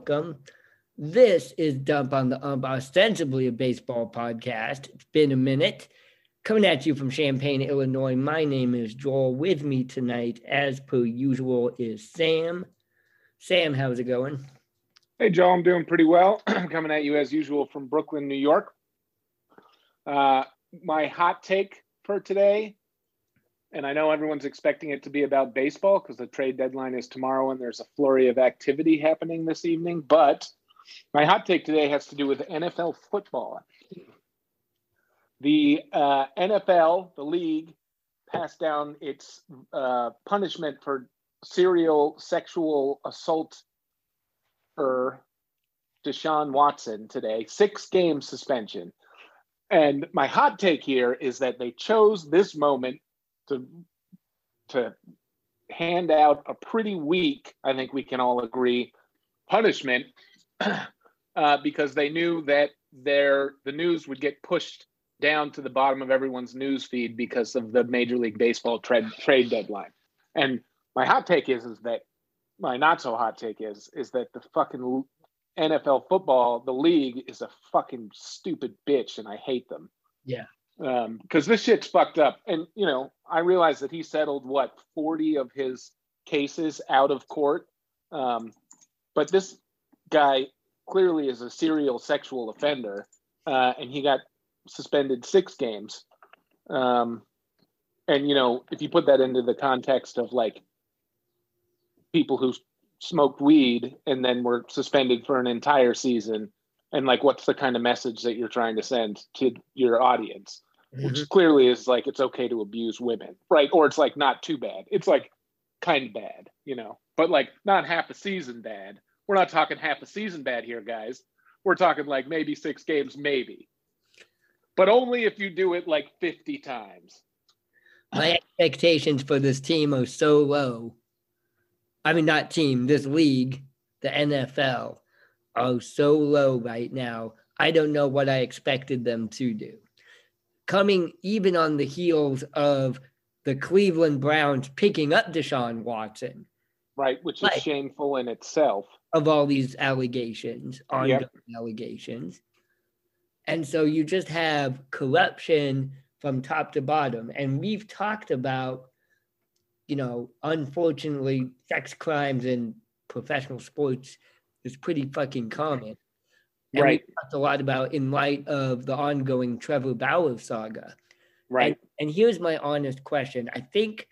welcome. This is Dump on the Ump, ostensibly a baseball podcast. It's been a minute. Coming at you from Champaign, Illinois. My name is Joel. With me tonight, as per usual, is Sam. Sam, how's it going? Hey, Joel, I'm doing pretty well. I'm coming at you as usual from Brooklyn, New York. Uh, my hot take for today, and I know everyone's expecting it to be about baseball because the trade deadline is tomorrow and there's a flurry of activity happening this evening. But my hot take today has to do with NFL football. The uh, NFL, the league, passed down its uh, punishment for serial sexual assault for Deshaun Watson today, six game suspension. And my hot take here is that they chose this moment to to hand out a pretty weak, I think we can all agree, punishment uh, because they knew that their the news would get pushed down to the bottom of everyone's news feed because of the Major League Baseball trade trade deadline. And my hot take is is that my not so hot take is is that the fucking NFL football, the league is a fucking stupid bitch, and I hate them. Yeah. Because um, this shit's fucked up, and you know, I realize that he settled what forty of his cases out of court, um, but this guy clearly is a serial sexual offender, uh, and he got suspended six games. Um, and you know, if you put that into the context of like people who smoked weed and then were suspended for an entire season and like what's the kind of message that you're trying to send to your audience mm-hmm. which clearly is like it's okay to abuse women right? Or it's like not too bad. It's like kind of bad you know? But like not half a season bad. We're not talking half a season bad here guys. We're talking like maybe six games maybe. But only if you do it like 50 times. My expectations for this team are so low. I mean, not team, this league, the NFL, are so low right now. I don't know what I expected them to do. Coming even on the heels of the Cleveland Browns picking up Deshaun Watson. Right, which is shameful in itself. Of all these allegations, ongoing yep. allegations. And so you just have corruption from top to bottom. And we've talked about you know, unfortunately, sex crimes in professional sports is pretty fucking common. And right. We talked a lot about in light of the ongoing Trevor Bauer saga. Right. And, and here's my honest question. I think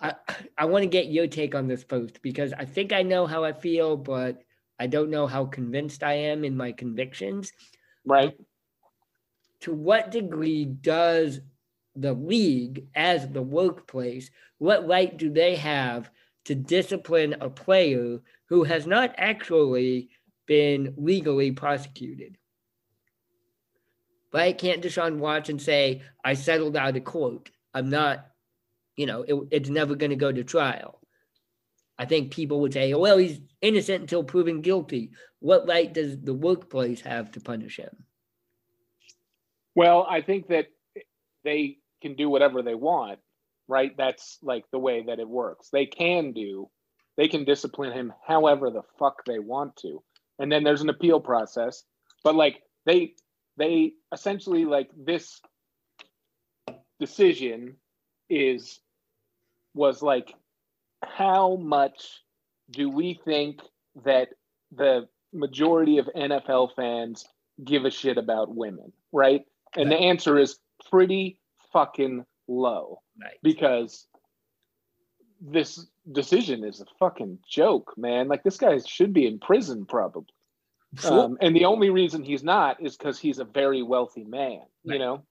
I I want to get your take on this post because I think I know how I feel, but I don't know how convinced I am in my convictions. Right. To what degree does the league as the workplace, what right do they have to discipline a player who has not actually been legally prosecuted? Right? Can't Deshaun Watson say, I settled out of court? I'm not, you know, it, it's never going to go to trial. I think people would say, well, he's innocent until proven guilty. What right does the workplace have to punish him? Well, I think that they can do whatever they want, right? That's like the way that it works. They can do, they can discipline him however the fuck they want to. And then there's an appeal process. But like they they essentially like this decision is was like how much do we think that the majority of NFL fans give a shit about women, right? And the answer is pretty fucking low right. because this decision is a fucking joke, man. Like this guy should be in prison probably. Sure. Um, and the only reason he's not is because he's a very wealthy man, right. you know.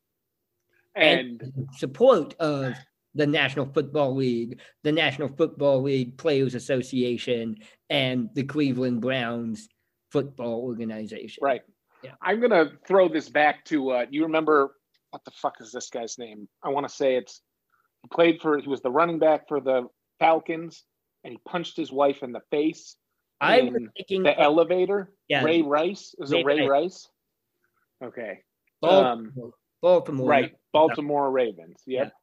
And, and, support of the National Football League, the National Football League Players Association, and the Cleveland Browns football organization. Right. Yeah. I'm gonna throw this back to uh, you remember what the fuck is this guy's name? I want to say it's he played for he was the running back for the Falcons and he punched his wife in the face. I was thinking the elevator. Yeah, Ray Rice is it Ray Rice? Okay. Baltimore. Um, Baltimore. Right. Baltimore Ravens. Yep.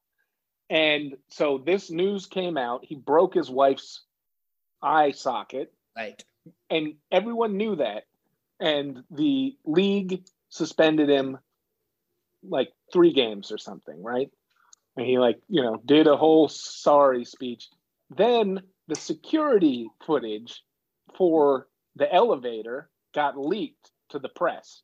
And so this news came out. He broke his wife's eye socket. Right. And everyone knew that. And the league suspended him like three games or something, right? And he like, you know, did a whole sorry speech. Then the security footage for the elevator got leaked to the press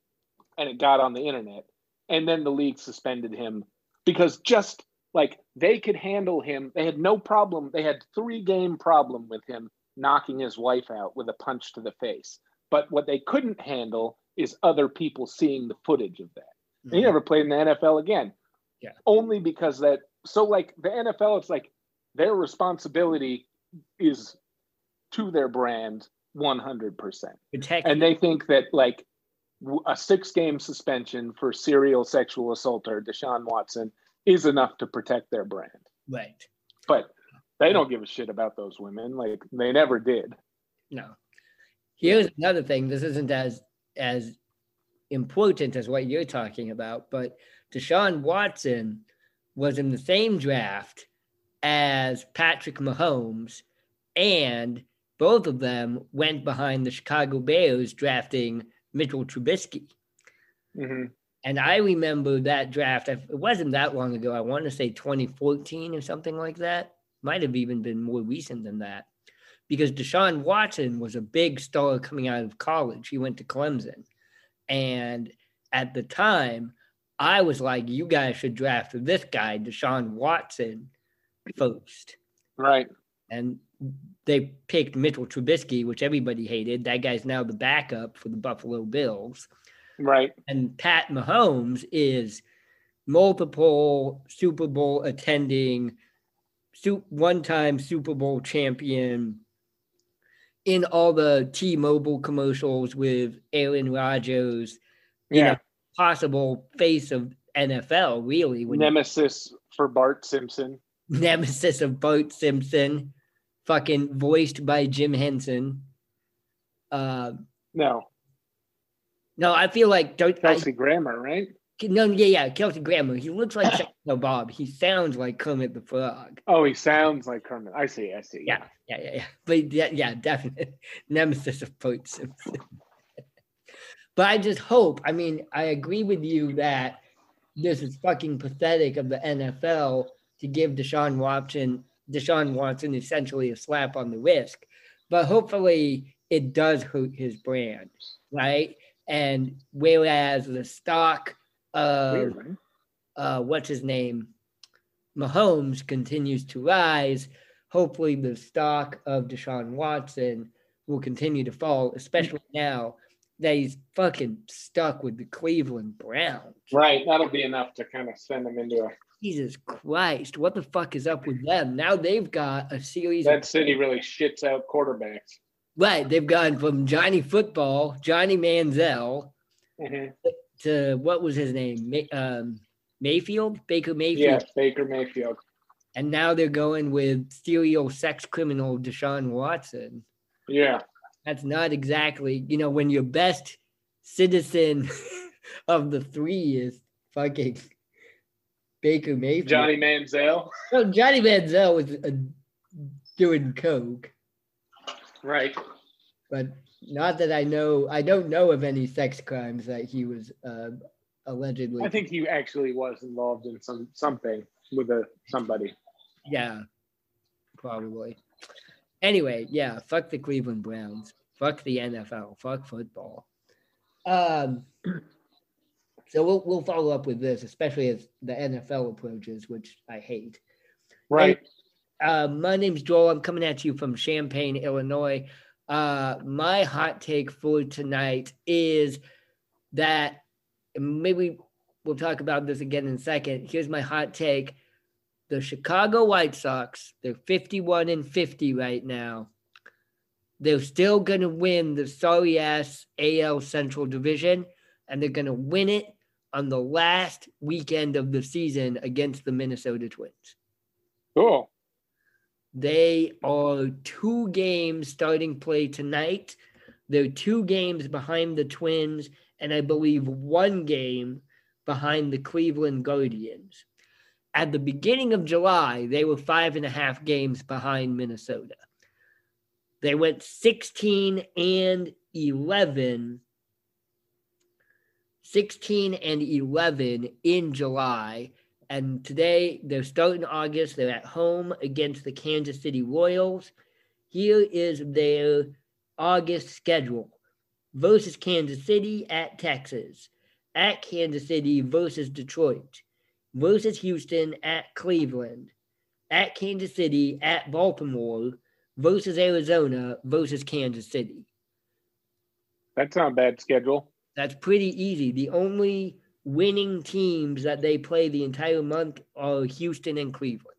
and it got on the internet. And then the league suspended him because just like they could handle him, they had no problem. They had three game problem with him knocking his wife out with a punch to the face. But what they couldn't handle is other people seeing the footage of that. Mm-hmm. He never played in the NFL again. Yeah. Only because that so like the NFL, it's like their responsibility is to their brand 100%. Protect and they think that like a six game suspension for serial sexual assaulter Deshaun Watson is enough to protect their brand. Right. But they don't give a shit about those women. Like they never did. No. Here's another thing. This isn't as as important as what you're talking about, but Deshaun Watson was in the same draft as Patrick Mahomes, and both of them went behind the Chicago Bears drafting Mitchell Trubisky. Mm-hmm. And I remember that draft. It wasn't that long ago. I want to say 2014 or something like that. Might have even been more recent than that. Because Deshaun Watson was a big star coming out of college. He went to Clemson. And at the time, I was like, you guys should draft this guy, Deshaun Watson, first. Right. And they picked Mitchell Trubisky, which everybody hated. That guy's now the backup for the Buffalo Bills. Right. And Pat Mahomes is multiple Super Bowl attending, one time Super Bowl champion in all the T Mobile commercials with Aaron Rodgers. Yeah. Know, possible face of NFL, really. Nemesis for Bart Simpson. Nemesis of Bart Simpson fucking voiced by Jim Henson. Uh, no. No, I feel like don't Kelsey I, Grammer, right? No, yeah, yeah, Kelsey Grammer. He looks like no Bob. He sounds like Kermit the Frog. Oh, he sounds like Kermit. I see, I see. Yeah, yeah, yeah, yeah. But yeah, yeah, definitely nemesis of Bart Simpson. but I just hope. I mean, I agree with you that this is fucking pathetic of the NFL to give Deshaun Watson Deshaun Watson essentially a slap on the wrist, but hopefully it does hurt his brand, right? And whereas the stock of uh, what's his name, Mahomes continues to rise, hopefully the stock of Deshaun Watson will continue to fall, especially now that he's fucking stuck with the Cleveland Browns. Right, that'll be enough to kind of send him into a Jesus Christ, what the fuck is up with them? Now they've got a series. That city really shits out quarterbacks. Right, they've gone from Johnny Football, Johnny Manziel, mm-hmm. to what was his name? May, um, Mayfield, Baker Mayfield. Yeah, Baker Mayfield. And now they're going with serial sex criminal Deshaun Watson. Yeah, that's not exactly you know when your best citizen of the three is fucking Baker Mayfield. Johnny Manziel. Well, Johnny Manziel was uh, doing coke. Right. But not that I know. I don't know of any sex crimes that he was uh, allegedly. I think he actually was involved in some something with a somebody. Yeah, probably. Anyway, yeah. Fuck the Cleveland Browns. Fuck the NFL. Fuck football. Um. So we'll we'll follow up with this, especially as the NFL approaches, which I hate. Right. uh, my name's Joel. I'm coming at you from Champaign, Illinois. Uh, my hot take for tonight is that maybe we'll talk about this again in a second. Here's my hot take. The Chicago White Sox, they're 51 and 50 right now. They're still going to win the sorry ass AL Central Division, and they're going to win it on the last weekend of the season against the Minnesota Twins. Cool. They are two games starting play tonight. They're two games behind the Twins, and I believe one game behind the Cleveland Guardians. at the beginning of July, they were five and a half games behind Minnesota. They went 16 and 11. 16 and 11 in July. And today they're starting August. They're at home against the Kansas City Royals. Here is their August schedule versus Kansas City at Texas, at Kansas City versus Detroit, versus Houston at Cleveland, at Kansas City at Baltimore, versus Arizona versus Kansas City. That's not a bad schedule. That's pretty easy. The only winning teams that they play the entire month are Houston and Cleveland.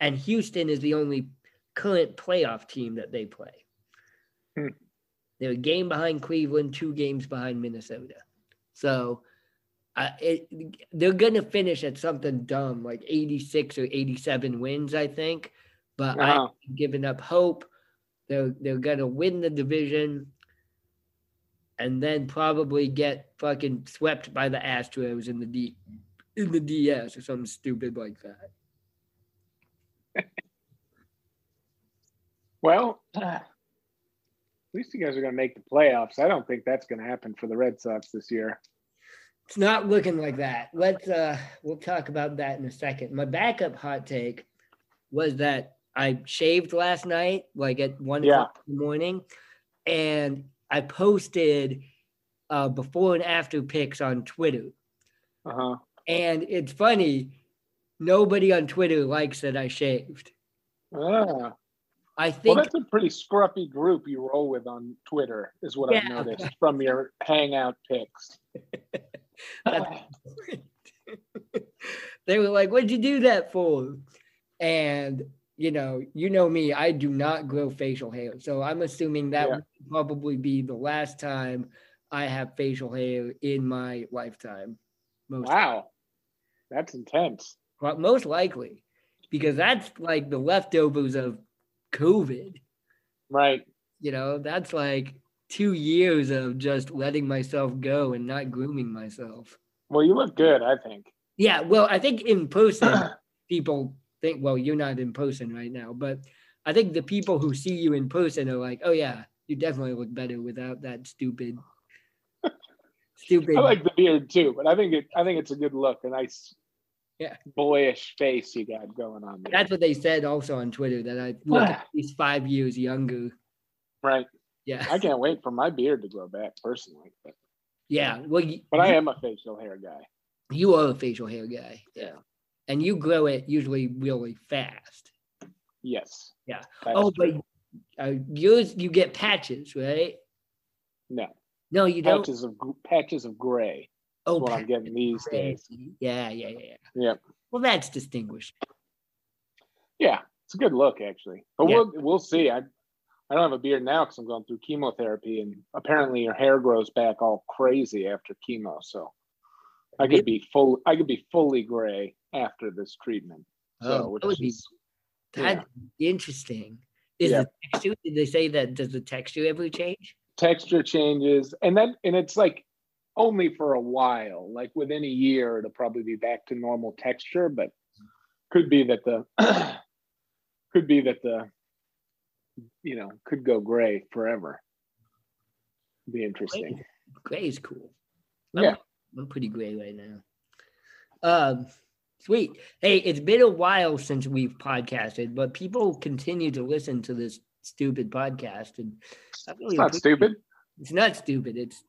And Houston is the only current playoff team that they play. Hmm. They're a game behind Cleveland, two games behind Minnesota. So uh, it, they're going to finish at something dumb like 86 or 87 wins, I think. But Wow. I'm giving up hope. They're, they're going to win the division and then probably get fucking swept by the Astros in the D in the DS or something stupid like that. Well, at least you guys are going to make the playoffs. I don't think that's going to happen for the Red Sox this year. It's not looking like that. Let's uh we'll talk about that in a second. My backup hot take was that I shaved last night, like at one Yeah. o'clock in the morning, and I posted uh before and after pics on Twitter. Uh huh. And it's funny, nobody on Twitter likes that I shaved. Ah. I Well, think that's a pretty scruffy group you roll with on Twitter, is what I've noticed from your hangout pics. They were like, "What'd you do that for?" And you know, you know me, I do not grow facial hair, so I'm assuming that Yeah. would probably be the last time I have facial hair in my lifetime. Most, wow. That's intense. well, most likely, because that's like the leftovers of COVID. Right. You know, that's like two years of just letting myself go and not grooming myself. Well, you look good, I think. Yeah, well, I think in person, people think, well, you're not in person right now, but I think the people who see you in person are like, oh, yeah, you definitely look better without that stupid, stupid. I like the beard too, but I think it I think it's a good look, a nice Yeah. boyish face you got going on there. That's what they said also on Twitter that I look at least five years younger. right. Yeah. I can't wait for my beard to grow back personally. But, Yeah. Well, you, but I am a facial hair guy. you are a facial hair guy. Yeah. And you grow it usually really fast. Yes. Yeah. Oh, true. but uh, yours, you get patches, right? no No, you don't. patches of patches of gray. oh, That's what I'm getting these days. patches. Yeah, yeah, yeah, yeah. Well, that's distinguished. Yeah, it's a good look actually. But Yeah. we'll we'll see. I I don't have a beard now because I'm going through chemotherapy, and apparently your hair grows back all crazy after chemo. So I could be full. I could be fully gray after this treatment. So, Oh, which that would be is that's interesting. Is Yeah. the texture? Did they say that? Does the texture ever change? texture changes, and then and it's like only for a while. Like within a year, it'll probably be back to normal texture, but could be that the could be that the you know could go gray forever. Be interesting. Gray is cool. I'm, Yeah. I'm pretty gray right now. Um, sweet. Hey, it's been a while since we've podcasted, but people continue to listen to this stupid podcast, and really It's not appreciate- stupid. It's not stupid. It's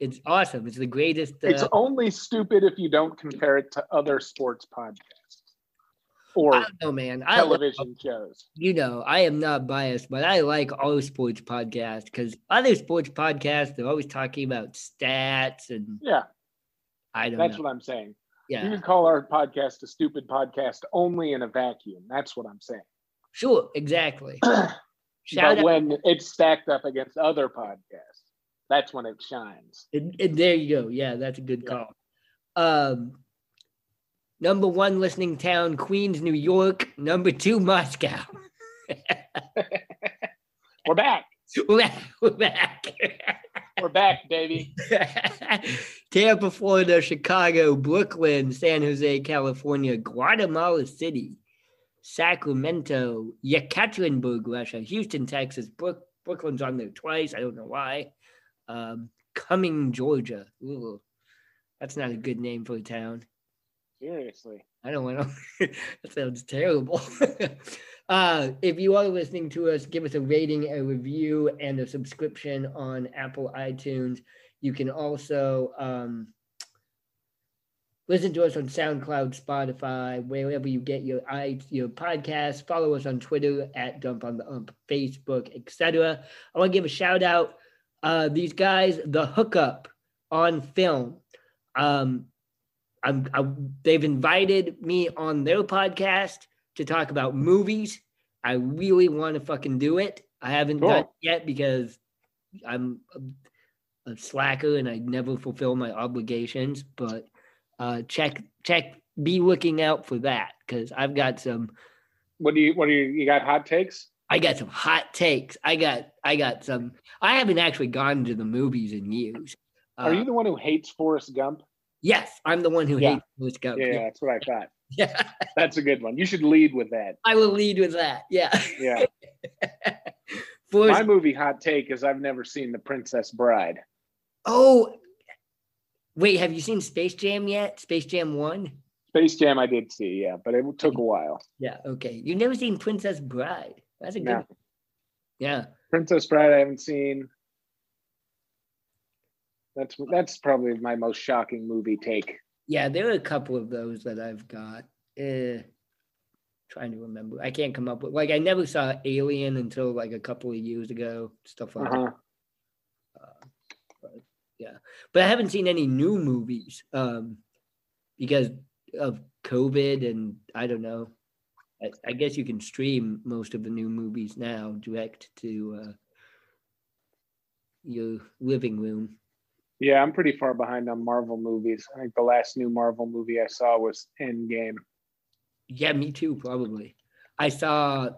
it's awesome. It's the greatest. Uh, It's only stupid if you don't compare it to other sports podcasts I or don't know, man. I love- television shows. you know, I am not biased, but I like all sports podcasts because other sports podcasts they're always talking about stats and Yeah, I don't that's know. what I'm saying. You yeah, can call our podcast a stupid podcast only in a vacuum. That's what I'm saying. sure, exactly. Shout but out, when it's stacked up against other podcasts, that's when it shines. and, and there you go. Yeah, that's a good Yeah. call. Um, number one listening town, Queens, New York. Number two, Moscow. We're back. We're back. We're back. We're back, baby. Tampa, Florida, Chicago, Brooklyn, San Jose, California, Guatemala City, Sacramento, Yekaterinburg, Russia, Houston, Texas, Brook, Brooklyn's on there twice. I don't know why. Um, Cumming, Georgia. Ooh, that's not a good name for a town. Seriously. I don't want to. that sounds terrible. uh, if you are listening to us, give us a rating, a review, and a subscription on Apple iTunes. You can also um, listen to us on SoundCloud, Spotify, wherever you get your your podcast. Follow us on Twitter at Dump on the Ump, Facebook, etc. I want to give a shout out. Uh, these guys, the hookup on film. Um, I'm, I'm, they've invited me on their podcast to talk about movies. I really want to fucking do it. I haven't cool. done it yet because I'm a, a, slacker and I never fulfill my obligations. But uh, check, check, be looking out for that because I've got some. What do you? What do you? You got hot takes? I got some hot takes. I got, I got some. I haven't actually gone to the movies in years. Are uh, you the one who hates Forrest Gump? Yes, I'm the one who yeah. hates Forrest Gump. Yeah, yeah, that's what I thought. Yeah, that's a good one. You should lead with that. I will lead with that. Yeah. Yeah. Forrest... My movie hot take is I've never seen The Princess Bride. Oh, wait, have you seen Space Jam yet? Space Jam One. Space Jam, I did see, yeah, but it took a while. Yeah. Okay. You've never seen Princess Bride. That's a good. No. Yeah. Princess Bride, I haven't seen. That's that's probably my most shocking movie take. Yeah, there are a couple of those that I've got. Uh, trying to remember, I can't come up with like I never saw Alien until like a couple of years ago. Stuff like uh-huh. that. Uh, but, yeah, but I haven't seen any new movies um, because of COVID and I don't know. I, I, guess you can stream most of the new movies now direct to uh, your living room. Yeah, I'm pretty far behind on Marvel movies. I think the last new Marvel movie I saw was Endgame. Yeah, me too, probably. I saw,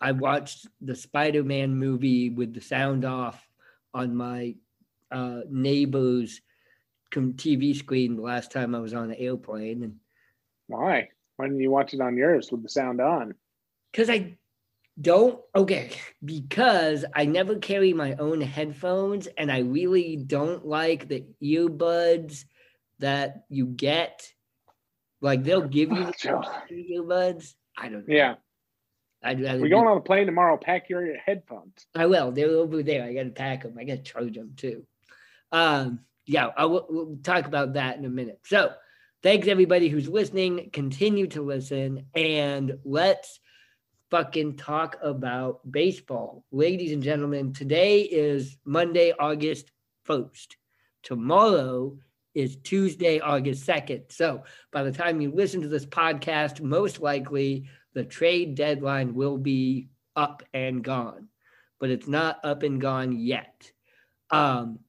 I watched the Spider Man movie with the sound off on my uh, neighbor's TV screen the last time I was on an airplane. And why? Why didn't you watch it on yours with the sound on? Because I don't okay because i never carry my own headphones and i really don't like the earbuds that you get. Like they'll give you the earbuds. I don't know. Yeah. I'd rather we're going be, on a plane tomorrow. Pack your headphones. I will. They're over there. I gotta pack them i gotta charge them too. Um yeah I will, we'll talk about that in a minute. So thanks everybody who's listening. Continue to listen and let's fucking talk about baseball. Ladies and gentlemen, today is Monday, August 1st. Tomorrow is Tuesday, August 2nd. So by the time you listen to this podcast, most likely the trade deadline will be up and gone, but it's not up and gone yet. Um,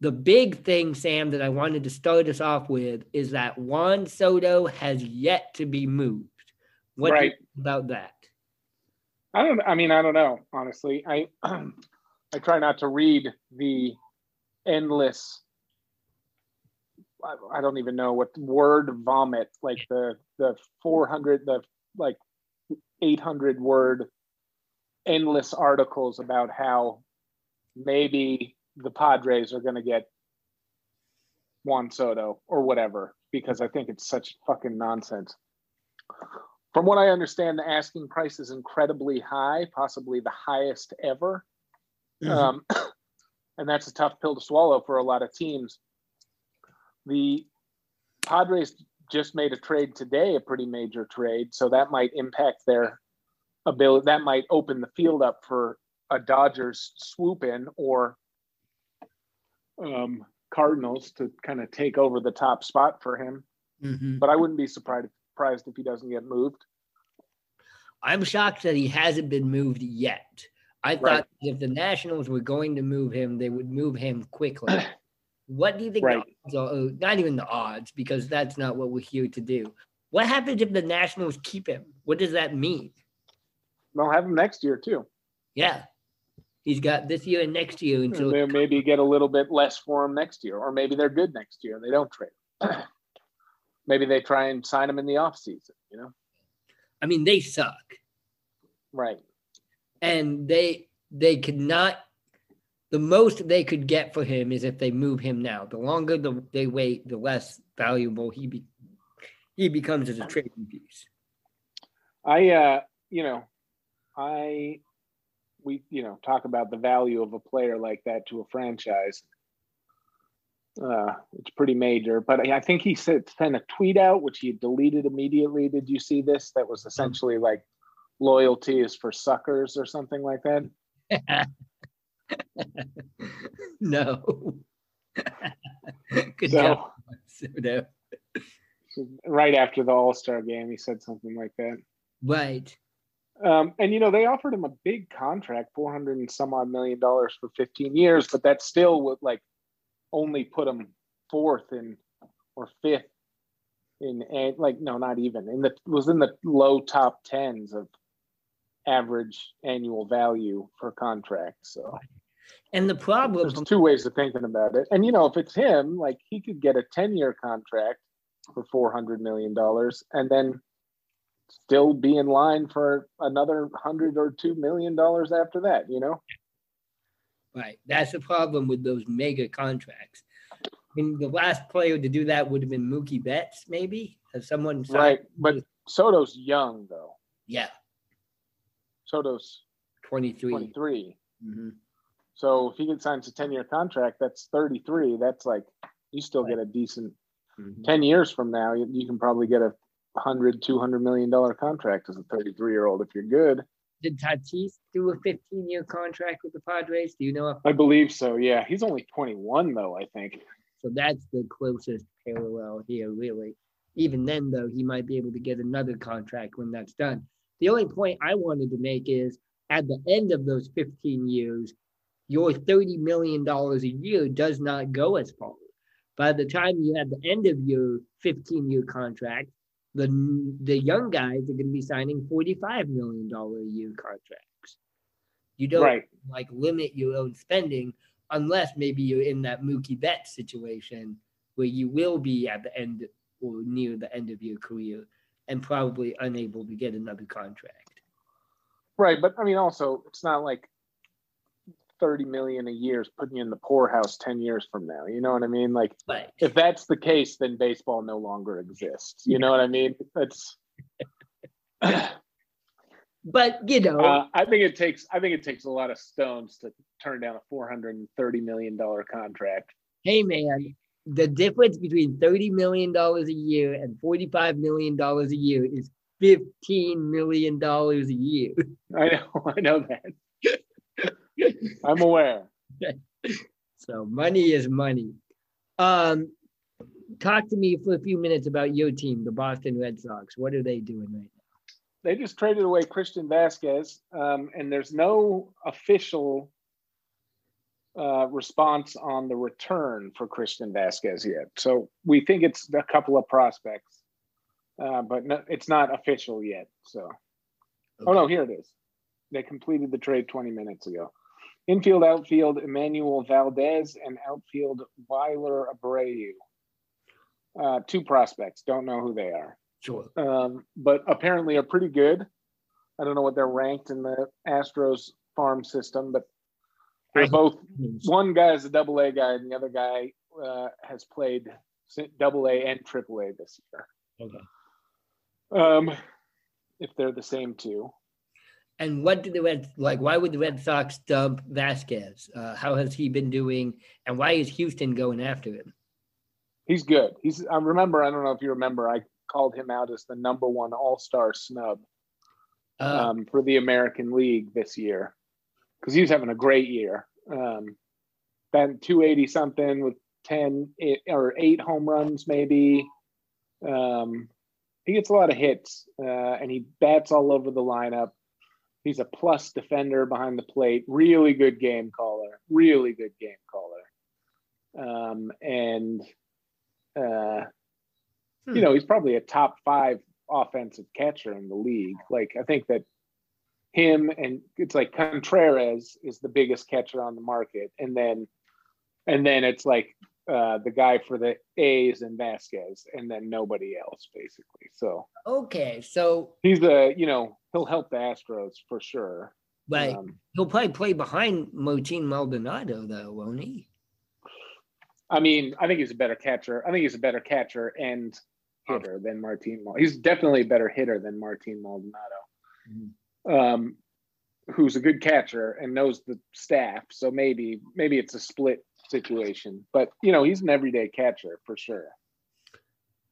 the big thing, Sam, that I wanted to start us off with is that Juan Soto has yet to be moved. What right. about that? I don't. I mean, I don't know. Honestly, I I try not to read the endless. I, I don't even know what word vomit like the the four hundred the like eight hundred word endless articles about how maybe the Padres are going to get Juan Soto or whatever because I think it's such fucking nonsense from what I understand, the asking price is incredibly high, possibly the highest ever. Mm-hmm. Um, and that's a tough pill to swallow for a lot of teams. The Padres just made a trade today, a pretty major trade, so that might impact their ability. That might open the field up for a Dodgers swoop in or um, Cardinals to kind of take over the top spot for him. Mm-hmm. But I wouldn't be surprised surprised if he doesn't get moved. I'm shocked that he hasn't been moved yet. I thought right. if the Nationals were going to move him, they would move him quickly. what do you think? Right. Are, uh, not even the odds, because that's not what we're here to do. What happens if the Nationals keep him? What does that mean? They'll have him next year too. Yeah, He's got this year and next year until May- maybe get a little bit less for him next year, or maybe they're good next year and they don't trade. maybe they try and sign him in the offseason, you know? I mean they suck. Right. And they they could not the most they could get for him is if they move him now. The longer the, they wait, the less valuable he be, he becomes as a trading piece. I, uh, you know, I, we, you know, talk about the value of a player like that to a franchise. Uh, it's pretty major, but I think he said sent a tweet out which he deleted immediately. Did you see this? That was essentially like loyalty is for suckers or something like that. no. Good So- job. Soto. Right after the All Star game, he said something like that. Right. Um, and you know they offered him a big contract, four hundred and some odd million dollars for fifteen years, but that still would like only put him fourth in or fifth in and like no, not even in the was in the low top tens of average annual value for contracts. So And the problem there's two ways of thinking about it. And you know, if it's him, like he could get a ten year contract for four hundred million dollars, and then still be in line for another hundred or two million dollars after that. You know, Right. That's the problem with those mega contracts. I mean, the last player to do that would have been Mookie Betts, maybe. As someone signed- right? But Soto's young though. yeah, Soto's 23. twenty three. Mhm. So if he gets signs a ten year contract, that's thirty three. That's like you still get a decent Mhm. 10 years from now you, you can probably get a 100 200 million dollar contract as a 33 year old if you're good Did Tatis do a 15 year contract with the Padres? Do you know? If, i believe so yeah he's only 21 though i think so that's the closest parallel here, really. Even then, though, he might be able to get another contract when that's done. The only point I wanted to make is at the end of those 15 years, your $30 million a year does not go as far. By the time you have the end of your 15 year contract, the, the young guys are going to be signing $45 million a year contracts. You don't right like limit your own spending unless maybe you're in that Mookie Bet situation where you will be at the end or near the end of your career and probably unable to get another contract. right but i mean also it's not like 30 million a year is putting you in the poorhouse 10 years from now you know what i mean? Like if that's the case then baseball no longer exists you know what i mean? That's but you know, uh, i think it takes i think it takes a lot of stones to turn down a 430 million dollar contract. Hey man, the difference between $30 million a year and $45 million a year is $15 million a year. i know i know that i'm aware So money is money. Um, talk to me for a few minutes about your team, the Boston Red Sox. What are they doing right now? they just traded away Christian Vázquez, um, and there's no official uh, response on the return for Christian Vázquez yet. So we think it's a couple of prospects, uh, but no, it's not official yet. So, oh no, here it is. They completed the trade 20 minutes ago. Infield, outfield, Enmanuel Valdez, and outfield Wilyer Abreu. Uh, two prospects. Don't know who they are Sure. um, but apparently are pretty good. I don't know what they're ranked in the Astros farm system, but they're both. One guy is a double A guy, and the other guy uh, has played double A and triple A this year. Okay. Um, if they're the same two, And what did the Red like? Why would the Red Sox dump Vázquez? Uh, how has he been doing? And why is Houston going after him? he's good. He's. I remember. I don't know if you remember. I called him out as the number one All Star snub Uh, um, for the American League this year because he was having a great year. Um, then 280 something with 10 eight, or eight home runs, maybe. Um, he gets a lot of hits uh, and he bats all over the lineup. He's a plus defender behind the plate. Really good game caller. Really good game caller. Um, and, uh, Hmm. you know, he's probably a top five offensive catcher in the league. Like, I think that him and it's like Contreras is the biggest catcher on the market, and then and then it's like uh, the guy for the A's and Vázquez, and then nobody else basically. So okay, so he's a you know he'll help the Astros for sure. But um, he'll probably play behind Martin Maldonado though, won't he? I mean, I think he's a better catcher. I think he's a better catcher and hitter okay. than Martin. He's definitely a better hitter than Martin Maldonado. Mm-hmm. Um, who's a good catcher and knows the staff. So maybe maybe it's a split situation. But you know, he's an everyday catcher for sure.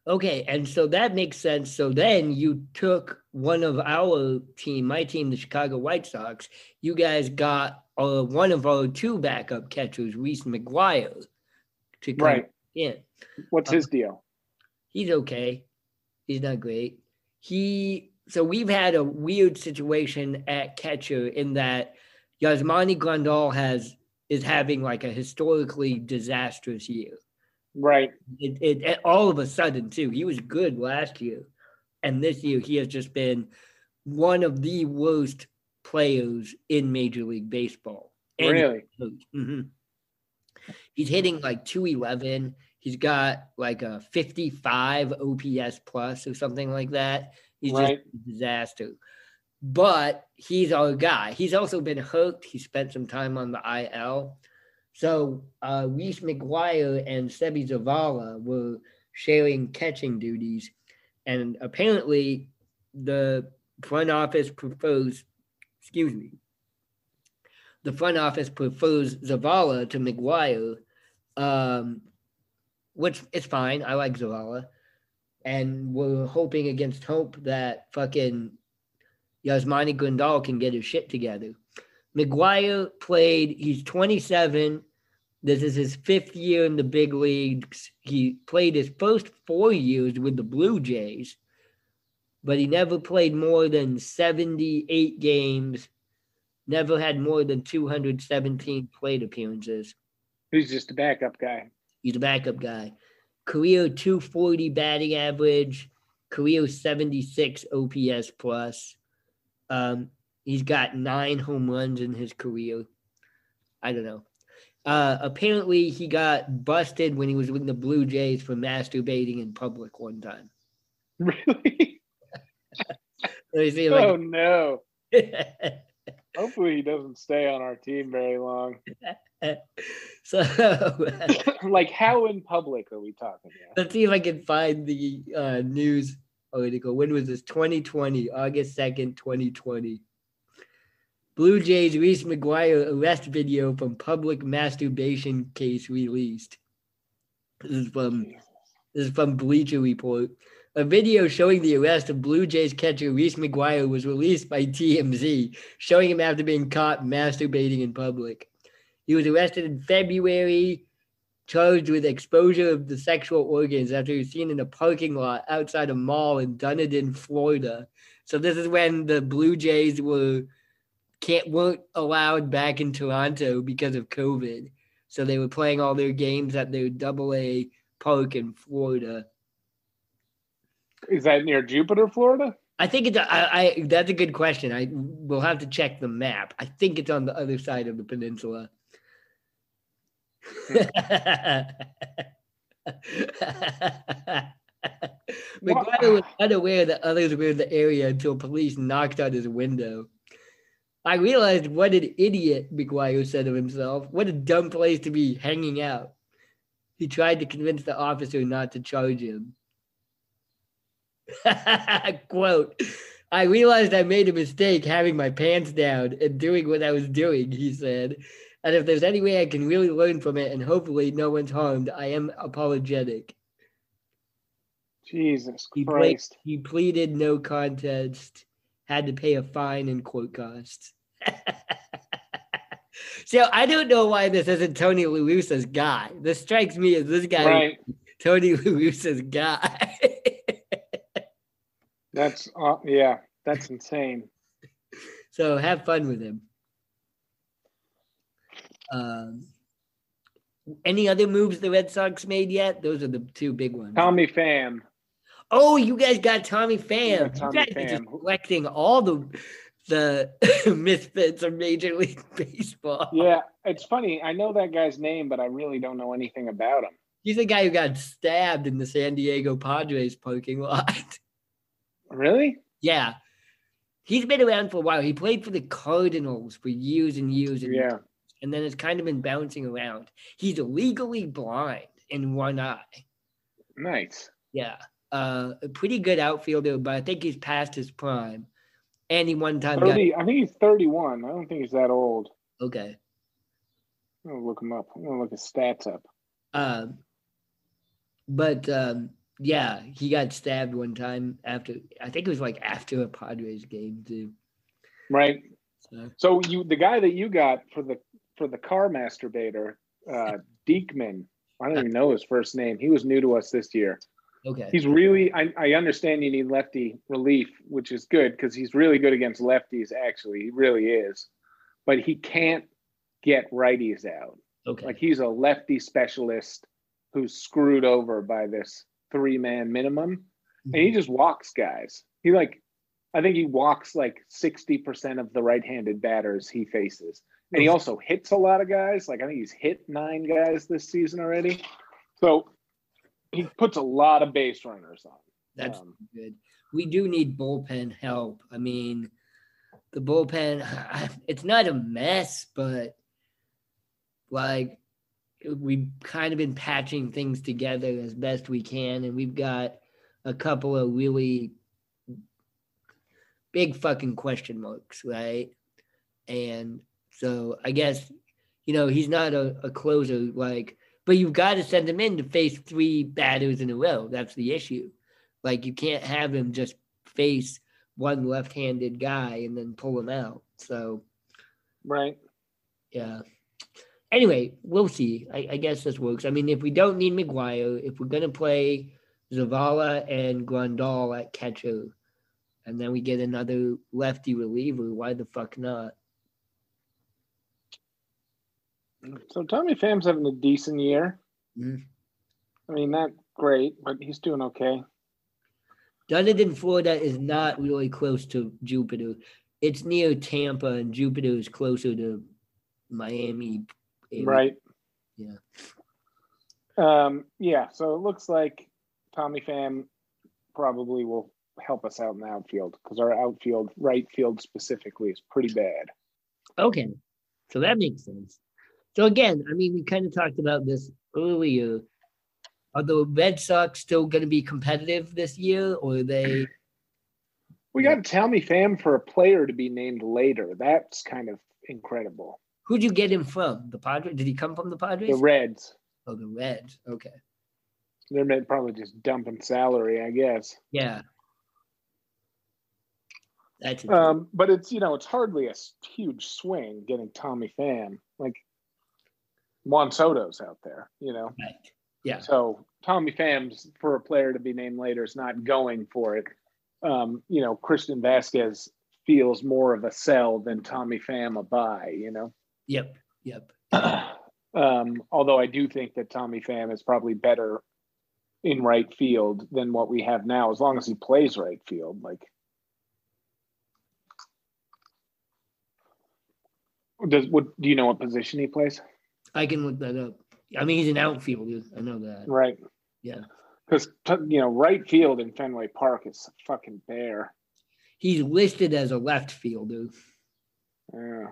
Okay, and so that makes sense. So then you took one of our team, my team, the Chicago White Sox. You guys got uh, one of our two backup catchers, Reese McGuire, to come right. in. What's his uh, deal? He's okay. He's not great. He so we've had a weird situation at catcher in that Yasmani Grandal has is having like a historically disastrous year. Right. It, it, it, all of a sudden too. He was good last year, and this year he has just been one of the worst players in Major League Baseball. And really? Mm-hmm. He's hitting like two eleven. He's got like a fifty five OPS plus or something like that. He's right. just a disaster. But he's our guy. He's also been hurt. He spent some time on the IL. So uh, Reese McGuire and Seby Zavala were sharing catching duties. And apparently the front office prefers, excuse me, the front office prefers Zavala to McGuire, um, which is fine. I like Zavala and we're hoping against hope that fucking Yasmani Grandal can get his shit together. McGuire played, he's 27. This is his fifth year in the big leagues. He played his first four years with the Blue Jays, but he never played more than 78 games, never had more than 217 plate appearances. He's just a backup guy. He's a backup guy career 240 batting average, career 76 OPS plus. Um, he's got nine home runs in his career. I don't know. Uh, apparently, he got busted when he was with the Blue Jays for masturbating in public one time. Really? see, like, oh no! Hopefully, he doesn't stay on our team very long. so, like, how in public are we talking here? Let's see if I can find the uh, news Oh, article. When was this? 2020, August 2nd, 2020. Blue Jays Reese McGuire arrest video from public masturbation case released. This is from this is from Bleacher Report. A video showing the arrest of Blue Jays catcher Reese McGuire was released by TMZ, showing him after being caught masturbating in public. He was arrested in February, charged with exposure of the sexual organs after he was seen in a parking lot outside a mall in Dunedin, Florida. So this is when the Blue Jays were can't weren't allowed back in Toronto because of COVID. So they were playing all their games at their double A park in Florida. Is that near Jupiter, Florida? I think it's. I, I that's a good question. I will have to check the map. I think it's on the other side of the peninsula. McGuire was unaware that others were in the area until police knocked on his window. I realized what an idiot, McGuire said of himself. What a dumb place to be hanging out. He tried to convince the officer not to charge him. Quote, I realized I made a mistake having my pants down and doing what I was doing, he said. And if there's any way I can really learn from it and hopefully no one's harmed, I am apologetic. Jesus he Christ. he pleaded no contest, had to pay a fine and court costs. so I don't know why this isn't Tony La Russa's guy. This strikes me as this guy, right. Tony La Russa's guy. that's uh, yeah, that's insane. So have fun with him. Um, any other moves the Red Sox made yet? Those are the two big ones. Tommy Pham. Oh, you guys got Tommy Pham. Yeah, Tommy you guys Pham. are just collecting all the the misfits of Major League Baseball. Yeah, it's funny. I know that guy's name, but I really don't know anything about him. He's the guy who got stabbed in the San Diego Padres parking lot. Really? yeah. He's been around for a while. He played for the Cardinals for years and years and Yeah. And then it's kind of been bouncing around. He's legally blind in one eye. Nice. Yeah. Uh, a pretty good outfielder, but I think he's past his prime. And he one time got 30, I think he's 31. I don't think he's that old. okay. I'm gonna look him up. I'm gonna look his stats up. Um, but um, yeah, he got stabbed one time after. I think it was like after a Padres game too. Right. So, So you, the guy that you got for the for the car masturbator, uh, Diekman. I don't even know his first name. He was new to us this year. okay. He's really. I, I understand you need lefty relief, which is good because he's really good against lefties. Actually, he really is, but he can't get righties out. Okay. Like he's a lefty specialist who's screwed over by this three man minimum, and he just walks guys. He like, I think he walks like sixty percent of the right handed batters he faces, and he also hits a lot of guys. Like I think he's hit nine guys this season already. So he puts a lot of base runners on. That's Um, good. We do need bullpen help. I mean, the bullpen, it's not a mess, but like we've kind of been patching things together as best we can. And we've got a couple of really big fucking question marks, right? And so I guess, you know, he's not a, a closer like, but you've got to send him in to face three batters in a row. That's the issue. Like you can't have him just face one left-handed guy and then pull him out. So right. yeah. Anyway, we'll see. I, I guess this works. I mean, if we don't need McGuire, if we're gonna play Zavala and Grandal at catcher, and then we get another lefty reliever, why the fuck not? So Tommy Pham's having a decent year. Mhm. I mean, not great, but he's doing okay. Dunedin, Florida is not really close to Jupiter. It's near Tampa, and Jupiter is closer to Miami. area. Right. Yeah. Um, yeah. So it looks like Tommy Pham probably will help us out in the outfield because our outfield, right field specifically, is pretty bad. Okay. So that makes sense. So again, I mean, we kind of talked about this earlier. Are the Red Sox still going to be competitive this year, or are they? We got Tommy Pham for a player to be named later. That's kind of incredible. Who'd you get him from? The Padres? Did he come from the Padres? The Reds, oh, the Reds. Okay. they're probably just dumping salary, I guess. Yeah. That's. Um, but it's you know it's hardly a huge swing getting Tommy Pham. Like Juan Soto's out there, you know. right. Yeah. So Tommy Pham's for a player to be named later is not going for it. Um, you know, Christian Vázquez feels more of a sell than Tommy Pham a buy. You know. Yep. Yep. um, although I do think that Tommy Pham is probably better in right field than what we have now, as long as he plays right field. Like, does what do you know what position he plays? I can look that up. I mean, he's an outfielder. I know that. Right. Yeah. Because you know, right field in Fenway Park is fucking bare. He's listed as a left fielder, Yeah.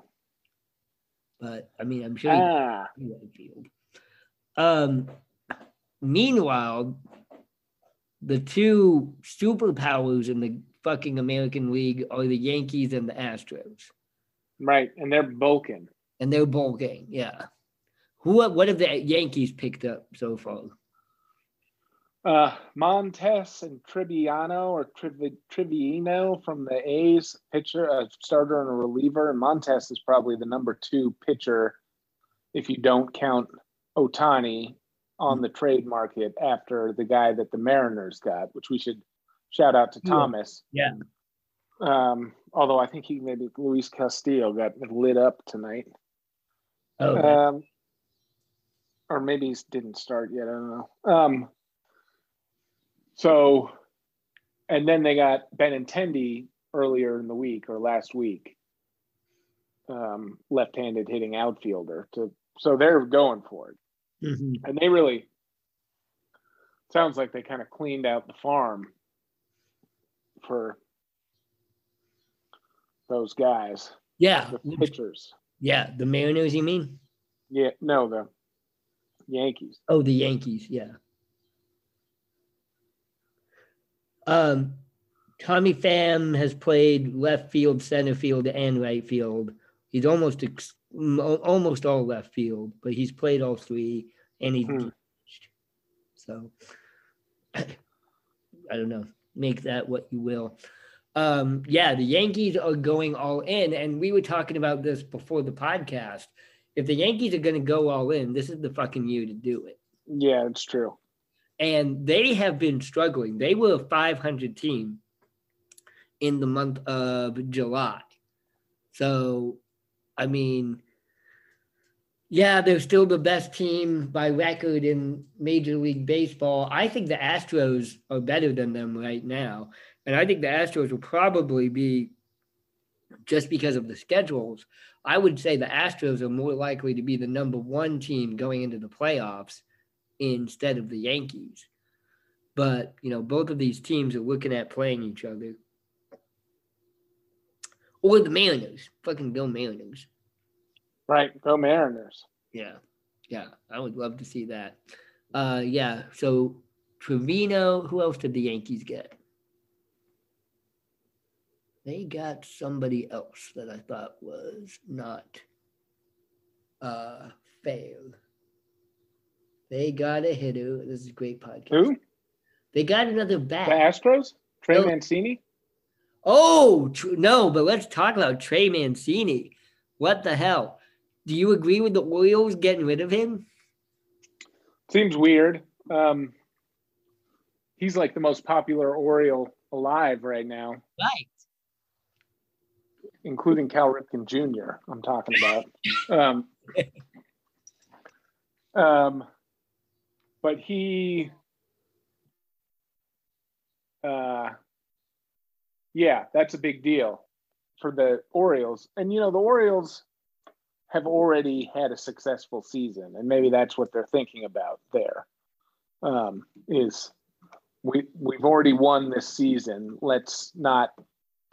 but I mean, I'm sure Ah, right field. Um, meanwhile, the two superpowers in the fucking American League are the Yankees and the Astros, right. And they're bulking. and they're bulking. Yeah. Who? What have the Yankees picked up so far? Uh, Montas and Triviano or Trivi- Triviano from the A's, pitcher, a starter and a reliever. And Montas is probably the number two pitcher if you don't count Ohtani on the trade market after the guy that the Mariners got, which we should shout out to. Thomas. Yeah. Um, although I think he maybe Luis Castillo got lit up tonight. Oh, Um, or maybe he didn't start yet. I don't know. Um, so, and then they got Ben Benintendi earlier in the week or last week. Um, left-handed hitting outfielder to so they're going for it. Mhm. And they really sounds like they kind of cleaned out the farm for those guys, Yeah, the pitchers. yeah. The Mariners, you mean? Yeah, no, the Yankees. Oh, the Yankees. Yeah. Um, Tommy Pham has played left field, center field, and right field. He's almost ex- almost all left field, but he's played all three, and he's Hmm. So. I don't know. Make that what you will. Um, yeah, the Yankees are going all in, and we were talking about this before the podcast. If the Yankees are going to go all in, this is the fucking year to do it Yeah, it's true. and they have been struggling. They were a 500 team in the month of July. So, I mean, yeah, they're still the best team by record in Major League Baseball. I think the Astros are better than them right now. And I think the Astros will probably be, just because of the schedules, I would say the Astros are more likely to be the number one team going into the playoffs instead of the Yankees. But, you know, both of these teams are looking at playing each other. Or the Mariners. Fucking Bill Mariners. Right. Go Mariners. Yeah. Yeah. I would love to see that. Uh yeah. So Trevino, who else did the Yankees get? They got somebody else that I thought was not uh fair. They got a hitter. This is a great podcast. Who? They got another The. Astros? Trey No. Mancini? Oh tr- no, but let's talk about Trey Mancini. What the hell? Do you agree with the Orioles getting rid of him? Seems weird. Um, he's like the most popular Oriole alive right now, Right. Including Cal Ripken Jr. I'm talking about. Um, um, but he, uh, yeah, that's a big deal for the Orioles. And you know, the Orioles have already had a successful season, and maybe that's what they're thinking about there. Um, is we we've already won this season. Let's not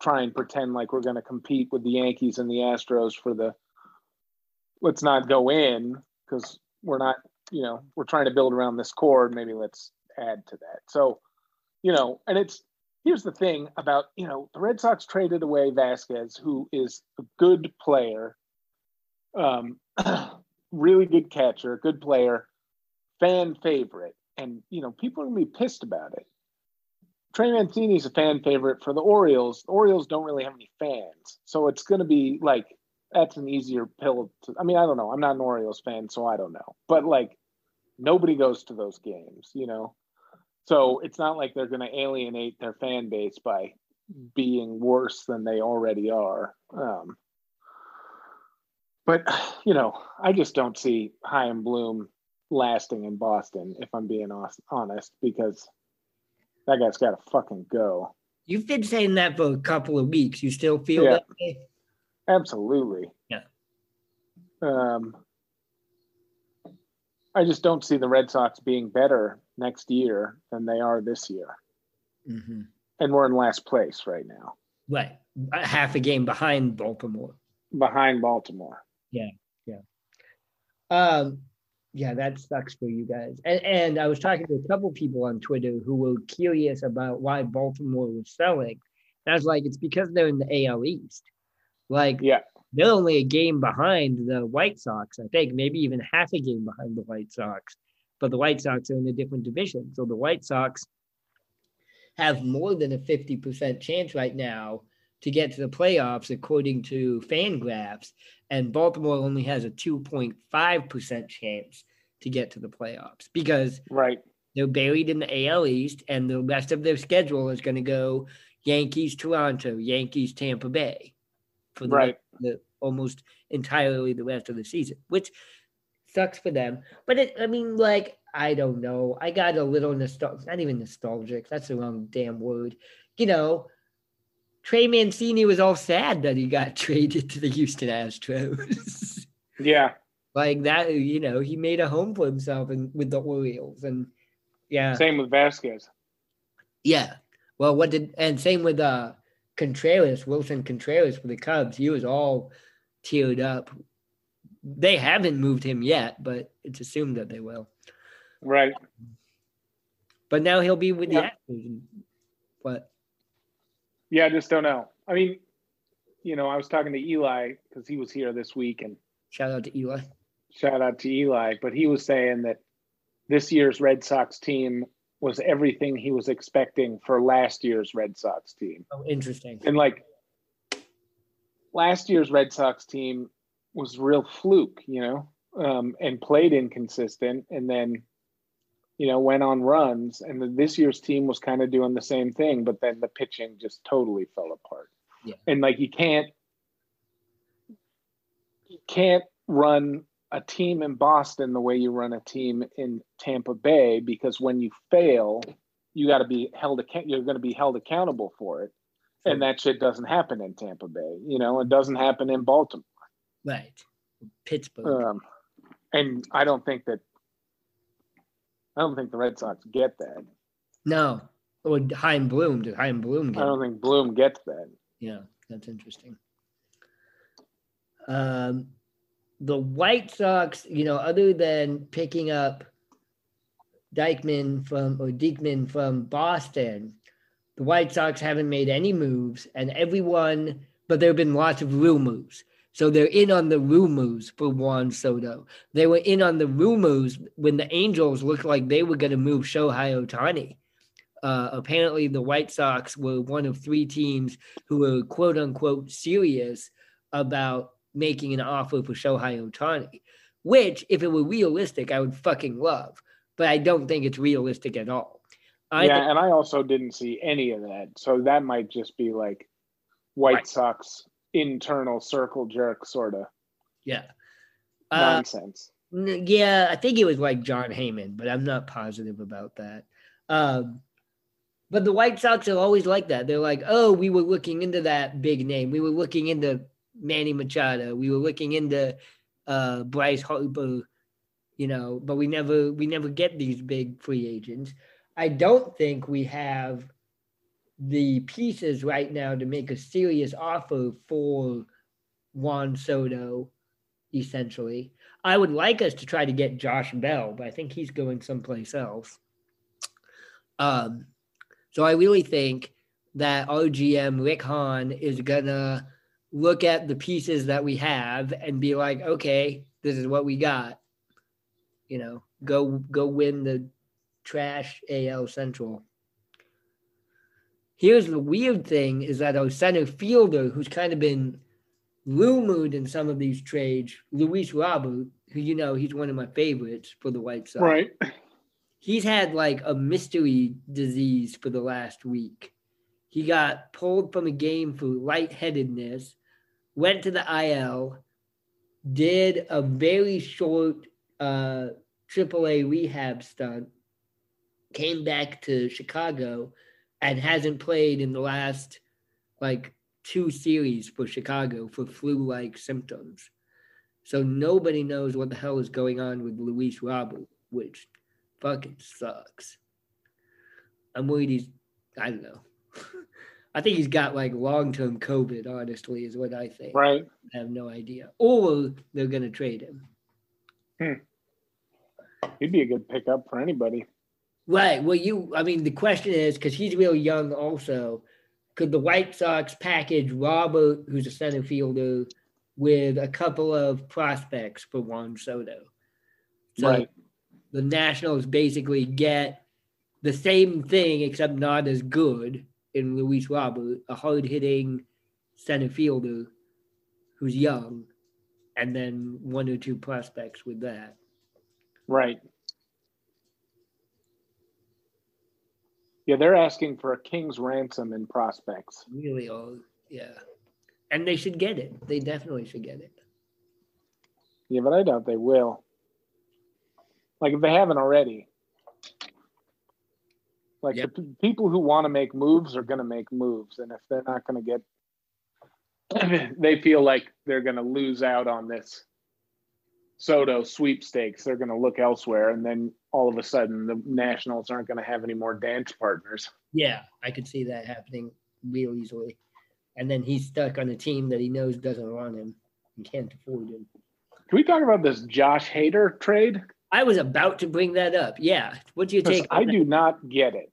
try and pretend like we're going to compete with the Yankees and the Astros for the. Let's not go in because we're not. You know, we're trying to build around this core. Maybe let's add to that. So, you know, and it's here's the thing about you know the Red Sox traded away Vázquez, who is a good player, um, really good catcher, good player, fan favorite, and you know people are gonna be pissed about it. Trey Mancini's a fan favorite for the Orioles. The Orioles don't really have any fans, so it's gonna be like that's an easier pill to. I mean, I don't know. I'm not an Orioles fan, so I don't know. But like, nobody goes to those games, you know. So it's not like they're going to alienate their fan base by being worse than they already are. Um, but you know, I just don't see Chaim Bloom lasting in Boston, if I'm being honest, because that guy's got to fucking go. You've been saying that for a couple of weeks. You still feel Yeah. that way? Absolutely. Yeah. Um, I just don't see the Red Sox being better next year than they are this year. Mm-hmm. And we're in last place right now, Right. Half a game behind Baltimore. behind Baltimore. Yeah. Yeah. Um, yeah, that sucks for you guys. And, and I was talking to a couple people on Twitter who were curious about why Baltimore was selling. And I was like, it's because they're in the AL East. Like, Yeah. they're only a game behind the White Sox, I think, maybe even half a game behind the White Sox. But the White Sox are in a different division. So the White Sox have more than a 50% chance right now to get to the playoffs, according to Fangraphs. And Baltimore only has a 2.5% chance to get to the playoffs because Right. they're buried in the AL East, and the rest of their schedule is going to go Yankees, Toronto, Yankees, Tampa Bay for the, Right. the almost entirely the rest of the season, which sucks for them. But it, I mean, like, I don't know. I got a little nostalgic, not even nostalgic. That's the wrong damn word. You know, Trey Mancini was all sad that he got traded to the Houston Astros. Yeah. like that, you know, he made a home for himself and with the Orioles. And yeah. Same with Vázquez. Yeah. Well, what did and same with uh Contreras, Willson Contreras for the Cubs. He was all teared up. They haven't moved him yet, but it's assumed that they will. Right. But now he'll be with Yeah. the Astros. But Yeah, I just don't know. I mean, you know, I was talking to Eli because he was here this week and shout out to Eli. shout out to Eli, but he was saying that this year's Red Sox team was everything he was expecting for last year's Red Sox team. Oh, interesting. And like last year's Red Sox team was real fluke, you know, um, and played inconsistent and then, you know, went on runs. And then this year's team was kind of doing the same thing, but then the pitching just totally fell apart. Yeah. And like you can't, you can't run a team in Boston the way you run a team in Tampa Bay because when you fail, you got to be held account. You're going to be held accountable for it, and that shit doesn't happen in Tampa Bay. You know, it doesn't happen in Baltimore. Right. Pittsburgh. Um, and I don't think that. I don't think the Red Sox get that. no. Or Chaim Bloom. Did Chaim Bloom I don't think Bloom gets that. Yeah, that's interesting. Um, the White Sox, you know, other than picking up Dykeman from or Diekman from Boston, the White Sox haven't made any moves, and everyone, but there have been lots of rumors. So they're in on the rumors for Juan Soto. They were in on the rumors when the Angels looked like they were going to move Shohei Ohtani. Uh, apparently, the White Sox were one of three teams who were quote unquote serious about making an offer for Shohei Ohtani, which, if it were realistic, I would fucking love. But I don't think it's realistic at all. I yeah, think- and I also didn't see any of that. So that might just be like White Right. Sox internal circle jerk sort of yeah. Uh, nonsense. N- Yeah, I think it was like Jon Heyman, but I'm not positive about that. Um, but the White Sox are always like that. They're like, oh, we were looking into that big name. We were looking into Manny Machado. We were looking into uh, Bryce Harper, you know, but we never we never get these big free agents. I don't think we have the pieces right now to make a serious offer for Juan Soto, essentially. I would like us to try to get Josh Bell, but I think he's going someplace else. Um, so I really think that our GM Rick Hahn is gonna look at the pieces that we have and be like, okay, this is what we got. You know, go go win the trash AL Central. Here's the weird thing is that our center fielder, who's kind of been rumored in some of these trades, Luis Robert, who you know he's one of my favorites for the White Sox. Right. He's had like a mystery disease for the last week. He got pulled from a game for lightheadedness, went to the IL, did a very short uh, AAA rehab stunt, came back to Chicago, and hasn't played in the last like two series for Chicago for flu-like symptoms. So nobody knows what the hell is going on with Luis Robert, which fucking sucks. I'm worried he's I don't know. I think he's got like long-term COVID, honestly, is what I think. Right. I have no idea. Or they're gonna trade him. Hmm. He'd be a good pickup for anybody. Right. Well, you, I mean, the question is because he's real young also, could the White Sox package Robert, who's a center fielder, with a couple of prospects for Juan Soto? So right. the Nationals basically get the same thing except not as good in Luis Robert, a hard hitting center fielder who's young, and then one or two prospects with that. Right. Yeah, they're asking for a king's ransom in prospects. Really all yeah. And they should get it. They definitely should get it. Yeah, but I doubt they will. Like if they haven't already. Like Yep. the p- people who want to make moves are going to make moves, and if they're not going to get, they feel like they're going to lose out on this Soto sweepstakes. They're going to look elsewhere, and then all of a sudden, the Nationals aren't going to have any more dance partners. Yeah, I could see that happening real easily. And then he's stuck on a team that he knows doesn't want him and can't afford him. Can we talk about this Josh Hader trade? I was about to bring that up. Yeah. What do you take? I that? do not get it.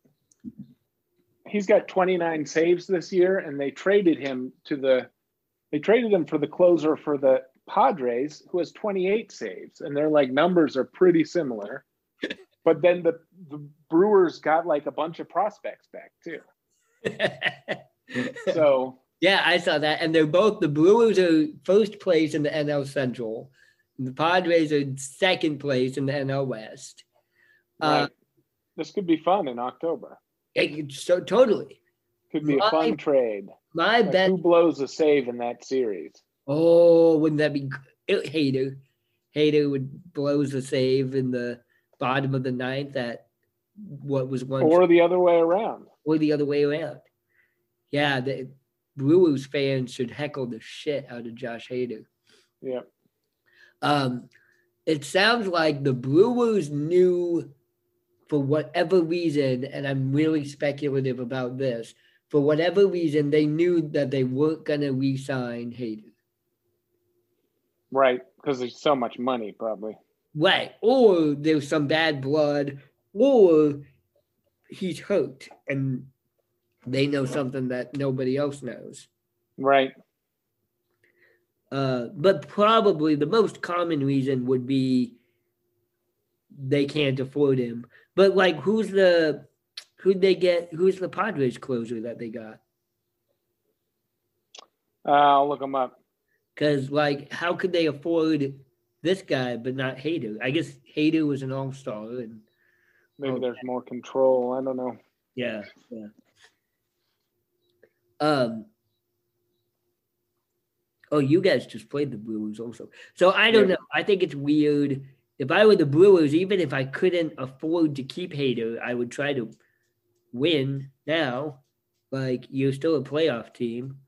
He's got 29 saves this year, and they traded him to the they traded him for the closer for the Padres, who has 28 saves, and their like numbers are pretty similar. but then the, the Brewers got like a bunch of prospects back too. So yeah, I saw that. And they're both the Brewers are first place in the NL Central. And the Padres are second place in the NL West. Uh, right. this could be fun in October. it- so totally. Could be a fun trade. My Like, bet who blows a save in that series? Oh, wouldn't that be it, Hader? Hader would blows the save in the bottom of the ninth at what was once Or the other way around. or the other way around. Yeah, the Brewers fans should heckle the shit out of Josh Hader. Yeah. Um, it sounds like the Brewers knew for whatever reason, and I'm really speculative about this. For whatever reason, they knew that they weren't going to re-sign Hader. Right. Because there's so much money, probably. Right. Or there's some bad blood, or he's hurt and they know something that nobody else knows. Right. Uh, but probably the most common reason would be they can't afford him. But like, who's the who'd they get? Who's the Padres closer that they got? Uh, I'll look them up. Because like, how could they afford this guy but not Hader? I guess Hader was an all star, and Maybe Oh. there's more control. I don't know. yeah, yeah. Um. Oh, you guys just played the Brewers also. So I don't Yeah. know. I think it's weird. If I were the Brewers, even if I couldn't afford to keep Hader, I would try to win now. Like you're still a playoff team.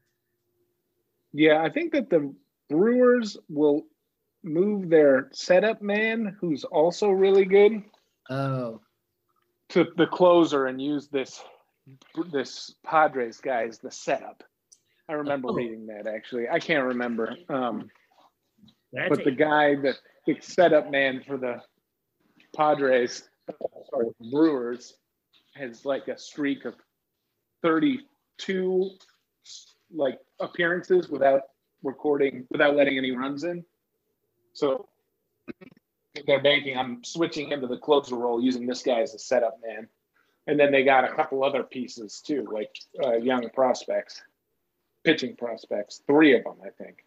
Yeah, I think that the Brewers will move their setup man, who's also really good, Oh, to the closer and use this this Padres guy as the setup. I remember Oh. reading that actually. I can't remember. Um, that's but the guy that the setup man for the Padres, sorry, Brewers, has like a streak of 32 like appearances without recording, without letting any runs in. So they're banking. I'm switching him to the closer role using this guy as a setup man. And then they got a couple other pieces too, like uh, young prospects, pitching prospects, three of them, I think.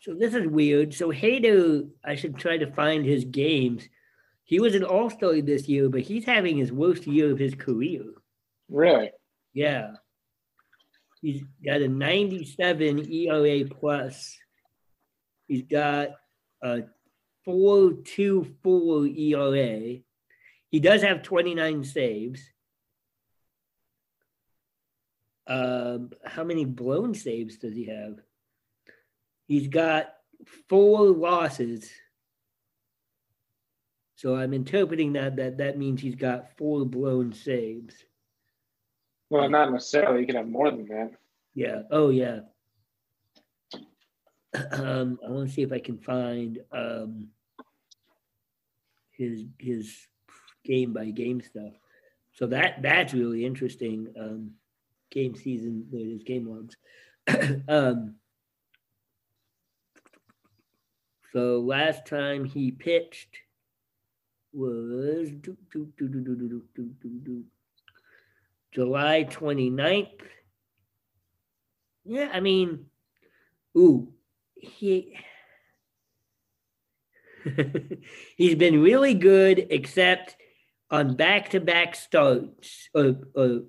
So this is weird. So Hader, I should try to find his games. He was an All Star this year, but he's having his worst year of his career. Really? Yeah. He's got a 97 ERA plus. He's got a 4.24 ERA. He does have 29 saves. Um, how many blown saves does he have? He's got four losses. So I'm interpreting that that that means he's got four blown saves. Well, not necessarily. You can have more than that. Yeah. Oh, yeah. Um, I want to see if I can find um, his his game by game stuff. So that that's really interesting. Um, game season, his game logs. um, so last time he pitched was do, do, do, do, do, do, do, do, do. July 29th. Yeah, I mean, ooh, he he's been really good, except on back-to-back starts or, or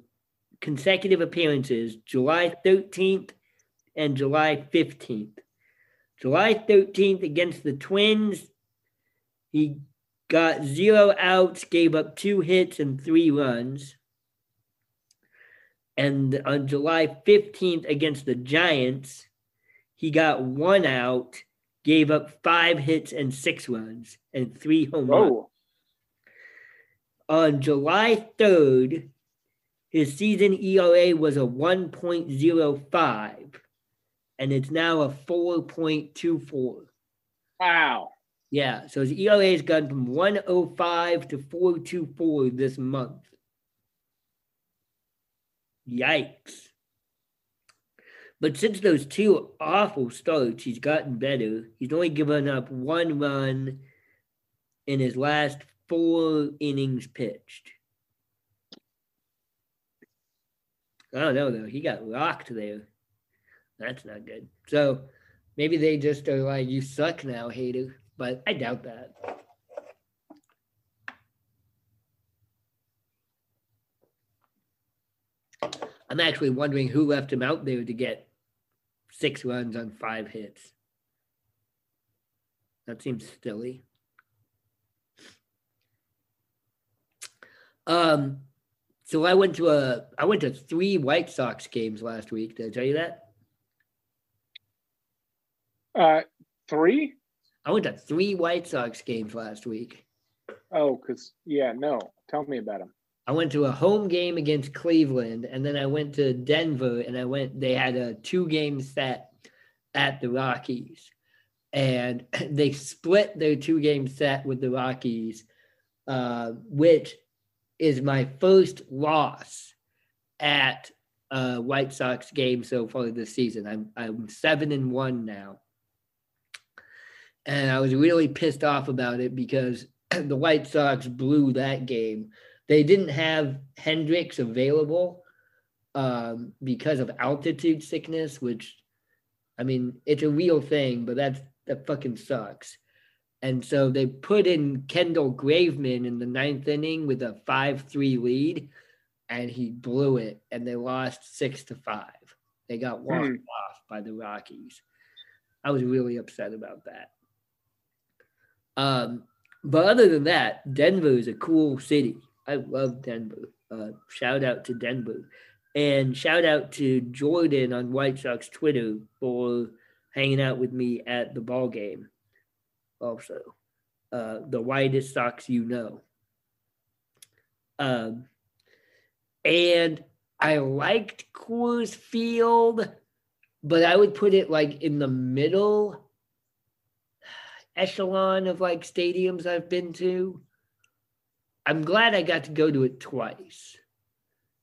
consecutive appearances, July 13th and July 15th. July 13th against the Twins, he got zero outs, gave up two hits and three runs. And on July 15th against the Giants, he got one out, gave up five hits and six runs and three home runs. Whoa. On July 3rd, his season ERA was a 1.05, and it's now a 4.24. Wow. Yeah, so his ERA has gone from 105 to 424 this month. Yikes. But since those two awful starts, he's gotten better. He's only given up one run in his last four innings pitched. Oh, I don't know though. He got rocked there. That's not good. So maybe they just are like, you suck now, Hader. But I doubt that. I'm actually wondering who left him out there to get six runs on five hits. That seems silly. Um, so I went to a I went to three White Sox games last week. Did I tell you that? Uh, three? I went to three White Sox games last week. Oh, because yeah, no. Tell me about them. I went to a home game against Cleveland, and then I went to Denver, and I went. They had a two-game set at the Rockies, and they split their two-game set with the Rockies, uh, which is my first loss at a White Sox game so far this season. I'm I'm seven and one now, and I was really pissed off about it because the White Sox blew that game they didn't have Hendriks available um, because of altitude sickness, which, I mean, it's a real thing, but that's that fucking sucks. And so they put in Kendall Graveman in the ninth inning with a five-three lead, and he blew it, and they lost six to five. They got walked hmm. off by the Rockies. I was really upset about that. Um, but other than that, Denver is a cool city. I love Denver. Uh, shout out to Denver. And shout out to Jordan on White Sox Twitter for hanging out with me at the ball game. Also, uh, the whitest socks you know. Um, and I liked Coors Field, but I would put it like in the middle echelon of like stadiums I've been to. I'm glad I got to go to it twice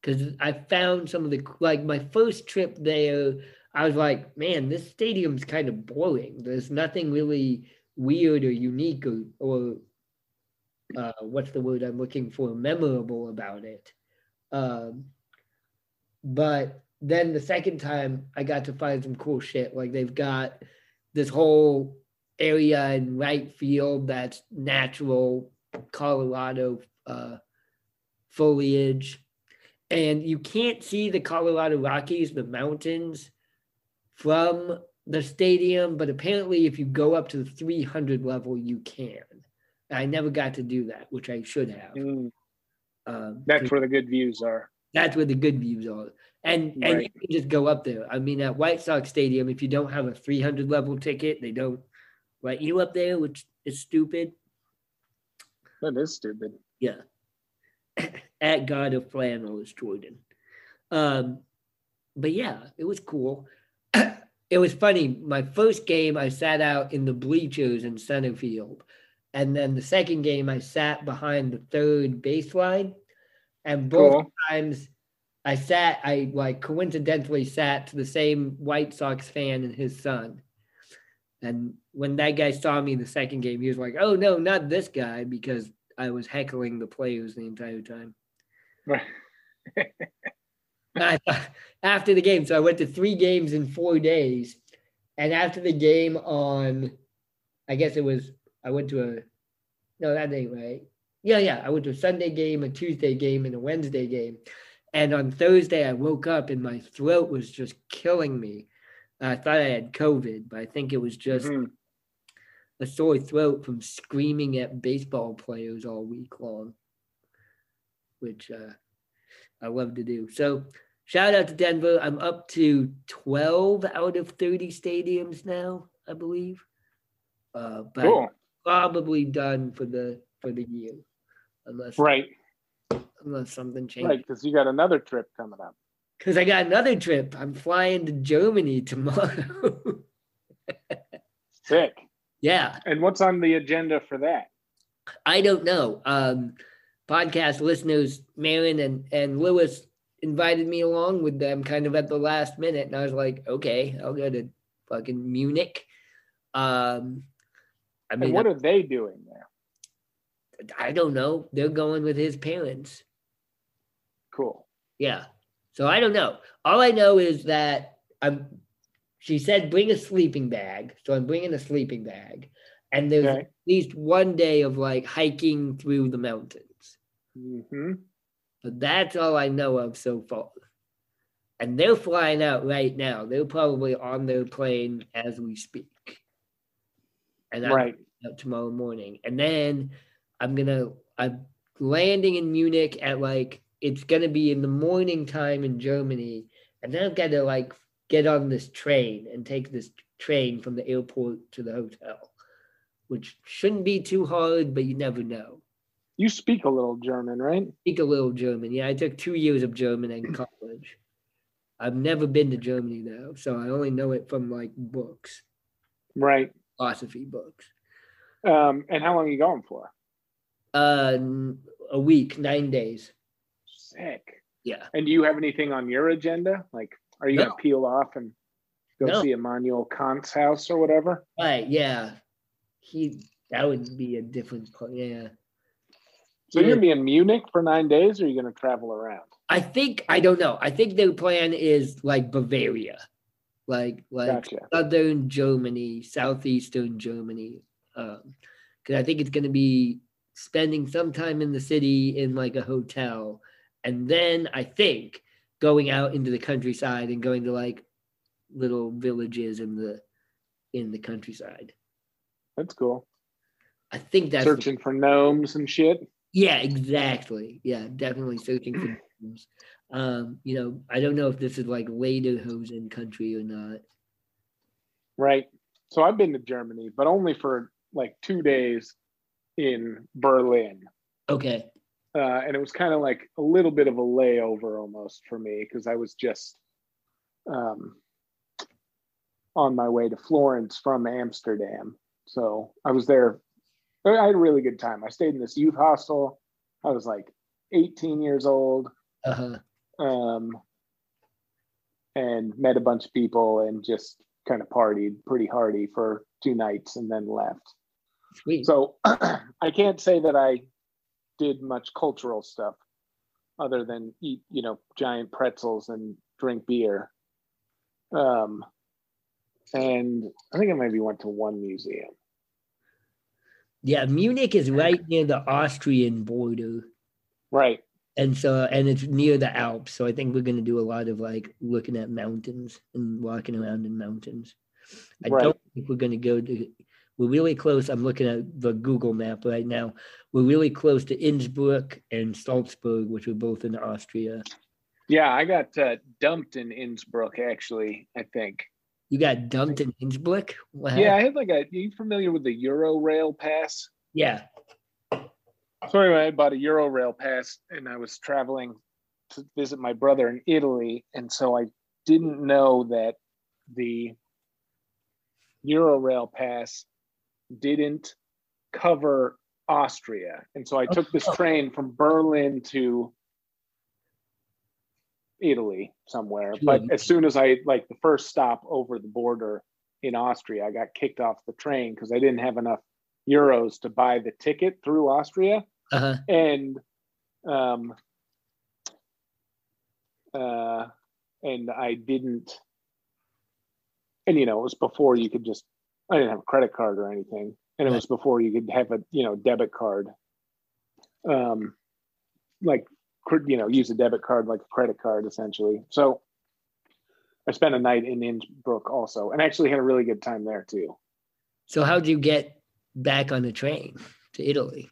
because I found some of the like my first trip there. I was like, man, this stadium's kind of boring. There's nothing really weird or unique or, or uh, what's the word I'm looking for, memorable about it. Um, but then the second time, I got to find some cool shit. Like they've got this whole area in right field that's natural Colorado uh, foliage. And you can't see the Colorado Rockies, the mountains, from the stadium, but apparently, if you go up to the 300 level, you can. I never got to do that, which I should have. Mm. Um, that's where the good views are. That's where the good views are. And right. and you can just go up there. I mean, at White Sox Stadium, if you don't have a 300 level ticket, they don't let you up there, which is stupid. That is stupid. Yeah. at God of Flannel is Jordan. Um, but yeah, it was cool. it was funny. My first game, I sat out in the bleachers in center field. And then the second game, I sat behind the third baseline. And both cool. times I sat, I like coincidentally sat to the same White Sox fan and his son. And when that guy saw me in the second game, he was like, oh, no, not this guy, because I was heckling the players the entire time. Right. after the game, so I went to three games in four days, and after the game on, I guess it was I went to a, no that ain't right. Yeah, yeah, I went to a Sunday game, a Tuesday game, and a Wednesday game, and on Thursday I woke up and my throat was just killing me. I thought I had COVID, but I think it was just. Mm-hmm. a sore throat from screaming at baseball players all week long, which uh, I love to do. So, shout out to Denver. I'm up to 12 out of 30 stadiums now, I believe. Uh, but Cool. probably done for the for the year, unless Right. unless something changes. Right. Because you got another trip coming up. Because I got another trip. I'm flying to Germany tomorrow. Sick. yeah, And what's on the agenda for that? I don't know. Um, podcast listeners, Marin and and Lewis invited me along with them kind of at the last minute, and I was like, okay, I'll go to fucking Munich. Um, I And mean, what are they doing there? I don't know. They're going with his parents. Cool. Yeah. So I don't know. All I know is that I'm. She said bring a sleeping bag, so I'm bringing a sleeping bag, and there's Okay. at least one day of like hiking through the mountains. hmm But that's all I know of so far. And they're flying out right now. They're probably on their plane as we speak. And I'm Right. out tomorrow morning. And then I'm gonna I'm landing in Munich at like it's gonna be in the morning time in Germany. And then I've got to like get on this train and take this train from the airport to the hotel, which shouldn't be too hard, but you never know. You speak a little German, right? Speak a little German. Yeah, I took two years of German in college. I've never been to Germany though, so I only know it from like books, Right. philosophy books. Um, and how long are you going for? Uh, a week, nine days. Sick. Yeah. And do you have anything on your agenda? Like, are you No. to peel off and go No. see Immanuel Kant's house or whatever? Right. Yeah. He. That would be a different. Yeah. So Yeah. you're to be in Munich for nine days, or are you to travel around? I think I don't know. I think their plan is like Bavaria, like like Gotcha. southern Germany, southeastern Germany. Um, because I think it's to be spending some time in the city in like a hotel, and then I think going out into the countryside and going to like little villages in the in the countryside. That's cool. I think that's the- Searching for gnomes and shit. yeah, exactly. Yeah, definitely searching for gnomes. Um, you know, I don't know if this is like Lederhosen country or not. Right. So I've been to Germany, but only for like two days in Berlin. Okay. Uh, and it was kind of like a little bit of a layover almost for me because I was just um, on my way to Florence from Amsterdam. So I was there. I had a really good time. I stayed in this youth hostel. I was like 18 years old Uh-huh. um, and met a bunch of people and just kind of partied pretty hardy for two nights and then left. Sweet. So I can't say that I did much cultural stuff other than eat, you know, giant pretzels and drink beer. Um, and I think I maybe went to one museum. yeah, Munich is right near the Austrian border. Right. And so and it's near the Alps. So I think we're gonna do a lot of like looking at mountains and walking around in mountains. I Right. don't think we're gonna go to we're really close. I'm looking at the Google map right now. We're really close to Innsbruck and Salzburg, which are both in Austria. Yeah, I got uh, dumped in Innsbruck, actually, I think. You got dumped in Innsbruck? Wow. Yeah, I had like a, are you familiar with the Euro Rail pass? Yeah. So anyway, I bought a Euro Rail pass and I was traveling to visit my brother in Italy. And so I didn't know that the Euro Rail pass didn't cover Austria. And so I took this Oh. train from Berlin to Italy somewhere. But as soon as I like the first stop over the border in Austria, I got kicked off the train because I didn't have enough euros to buy the ticket through Austria Uh-huh. and um uh and I didn't and you know it was before you could just I didn't have a credit card or anything and it was before you could have a you know debit card um like you know use a debit card like a credit card essentially so I spent a night in Innsbruck also and actually had a really good time there too So how'd you get back on the train to Italy?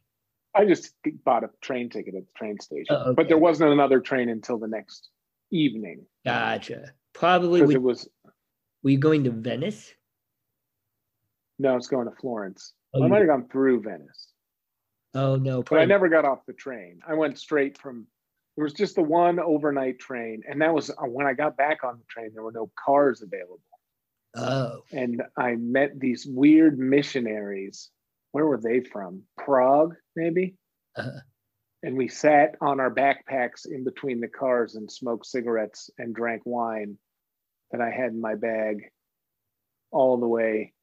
I just bought a train ticket at the train station, Oh, okay. but there wasn't another train until the next evening Gotcha. Probably. because Would, it was were you going to Venice? No, it's going to Florence. Oh, I might have gone through Venice, Oh no. but I never got off the train. I went straight from. There was just the one overnight train, and that was uh, when I got back on the train. There were no cars available. Oh. and I met these weird missionaries. Where were they from? Prague, maybe? Uh-huh. And we sat on our backpacks in between the cars and smoked cigarettes and drank wine that I had in my bag all the way,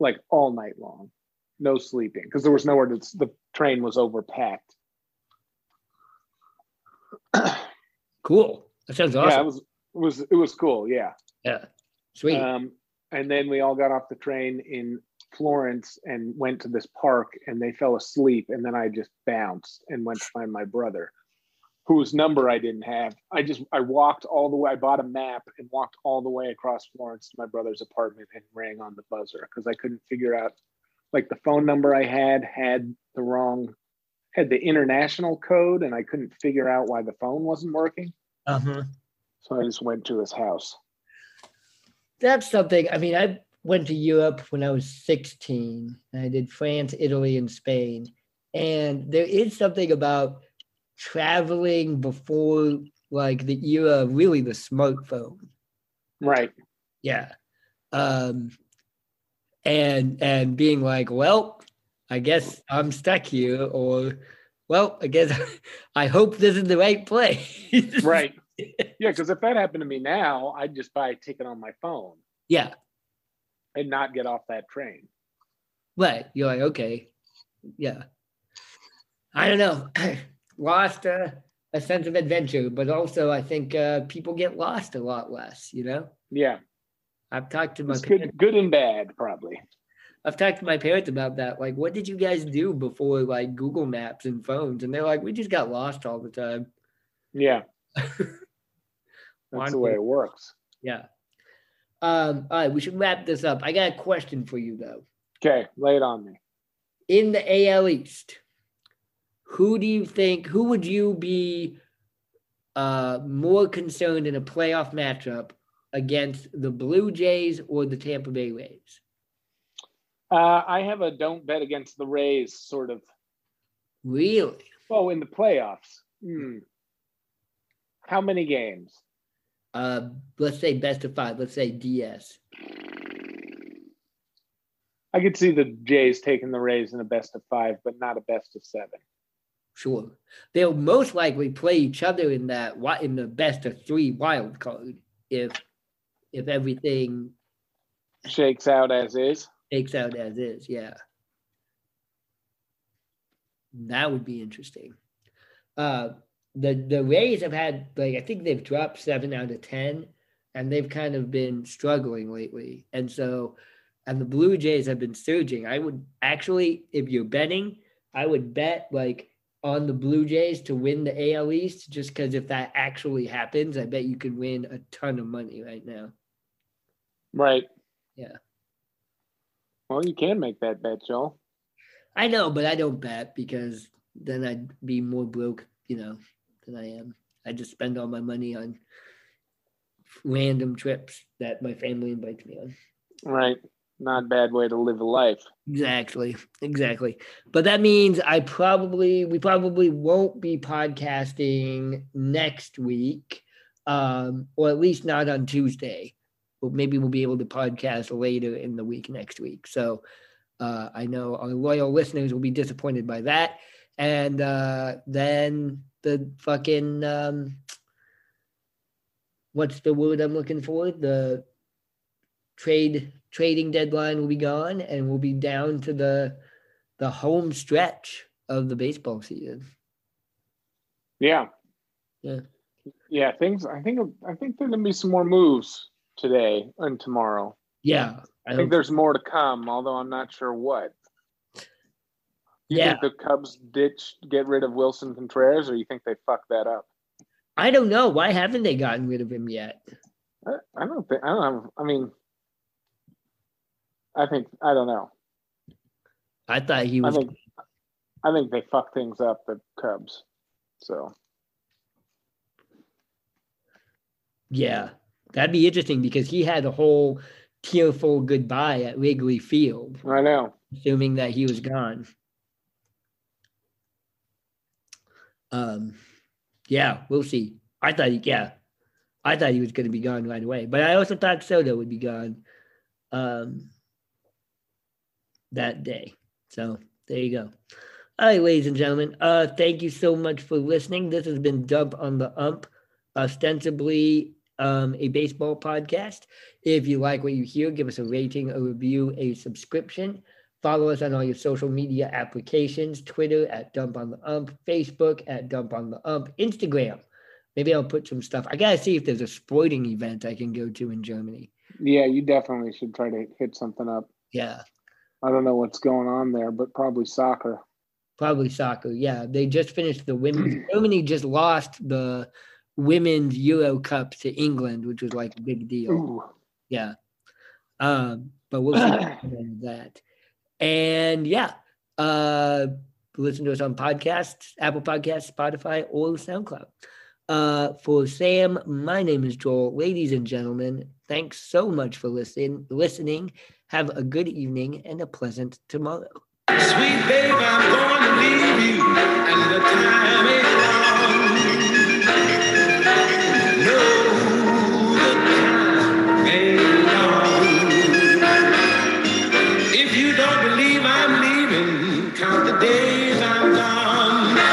like all night long. No sleeping because there was nowhere to, the train was overpacked. Cool. That sounds awesome. Yeah, it was, it was, it was cool. Yeah. Yeah. Sweet. Um, and then we all got off the train in Florence and went to this park and they fell asleep. And then I just bounced and went to find my brother, whose number I didn't have. I just, I walked all the way, I bought a map and walked all the way across Florence to my brother's apartment and rang on the buzzer because I couldn't figure out, like the phone number I had had the wrong, had the international code and I couldn't figure out why the phone wasn't working. uh-huh. So I just went to his house. That's something. I mean, I went to Europe when I was 16. I did France, Italy, and Spain. And there is something about traveling before like the era of really the smartphone. Right. Yeah. Um and and being like, well, I guess I'm stuck here, or well, I guess I hope this is the right place. right yeah because if that happened to me now i'd just buy a ticket on my phone Yeah. and not get off that train Right. You're like, okay. Yeah. I don't know. lost uh, a sense of adventure, but also I think uh, people get lost a lot less, you know? yeah I've talked to my it's parents, good good and bad probably I've talked to my parents about that. Like, what did you guys do before like Google Maps and phones? And they're like, we just got lost all the time. yeah that's the way it works Yeah. Um, all right, we should wrap this up. I got a question for you though. okay lay it on me in the AL East, who do you think, who would you be uh, more concerned in a playoff matchup against the Blue Jays or the Tampa Bay Rays? uh, i have a don't bet against the rays sort of Really? oh in the playoffs hmm. how many games Uh, let's say best of five. Let's say DS. i could see the jays taking the rays in a best of five but not a best of seven Sure. They'll most likely play each other in that in the best of three wild card if if everything shakes out as is Shakes out as is. Yeah. That would be interesting. Uh, the the Rays have had like I think they've dropped seven out of ten, and they've kind of been struggling lately. And so, and the Blue Jays have been surging. I would actually, if you're betting, I would bet like on the Blue Jays to win the AL East, just because if that actually happens, I bet you could win a ton of money right now. right Yeah. well you can make that bet joel I know, but I don't bet because then I'd be more broke, you know, than I am. I just spend all my money on random trips that my family invites me on. right not bad way to live a life Exactly, exactly. But that means I probably we probably won't be podcasting next week, um, or at least not on Tuesday. But maybe we'll be able to podcast later in the week next week. So uh, I know our loyal listeners will be disappointed by that. And uh, then the fucking um, what's the word I'm looking for? The trade trading deadline will be gone and we'll be down to the the home stretch of the baseball season. Yeah. Yeah. Yeah. Things. I think. I think there're gonna be some more moves today and tomorrow. Yeah. I think there's more to come, although I'm not sure what. You Yeah. think the Cubs ditch get rid of Willson Contreras, or you think they fucked that up? I don't know. Why haven't they gotten rid of him yet? I, I don't think. I don't. Have, I mean, I think. I don't know. I thought he was. I think, I think they fucked things up the Cubs. So yeah, that'd be interesting because he had a whole tearful goodbye at Wrigley Field. I know. Assuming that he was gone. Um, yeah, we'll see. I thought, he, yeah, I thought he was going to be gone right away, but I also thought Soto would be gone um, that day. So there you go. All right, ladies and gentlemen, uh, thank you so much for listening. This has been Dump on the Ump, ostensibly um, a baseball podcast. If you like what you hear, give us a rating, a review, a subscription. Follow us on all your social media applications Twitter at Dump on the Ump, Facebook at Dump on the Ump, Instagram. Maybe I'll put some stuff. I got to see if there's a sporting event I can go to in Germany. Yeah, you definitely should try to hit something up. Yeah. I don't know what's going on there, but probably soccer. Probably soccer. Yeah. They just finished the women's. Germany just lost the women's Euro Cup to England, which was like a big deal. Ooh. Yeah. Um, but we'll see that. And yeah, uh, listen to us on podcasts, Apple Podcasts, Spotify, or SoundCloud. Uh, for Sam, my name is Joel. Ladies and gentlemen, thanks so much for listening. Listening. Have a good evening and a pleasant tomorrow. Sweet babe, I'm going to leave you, and the time is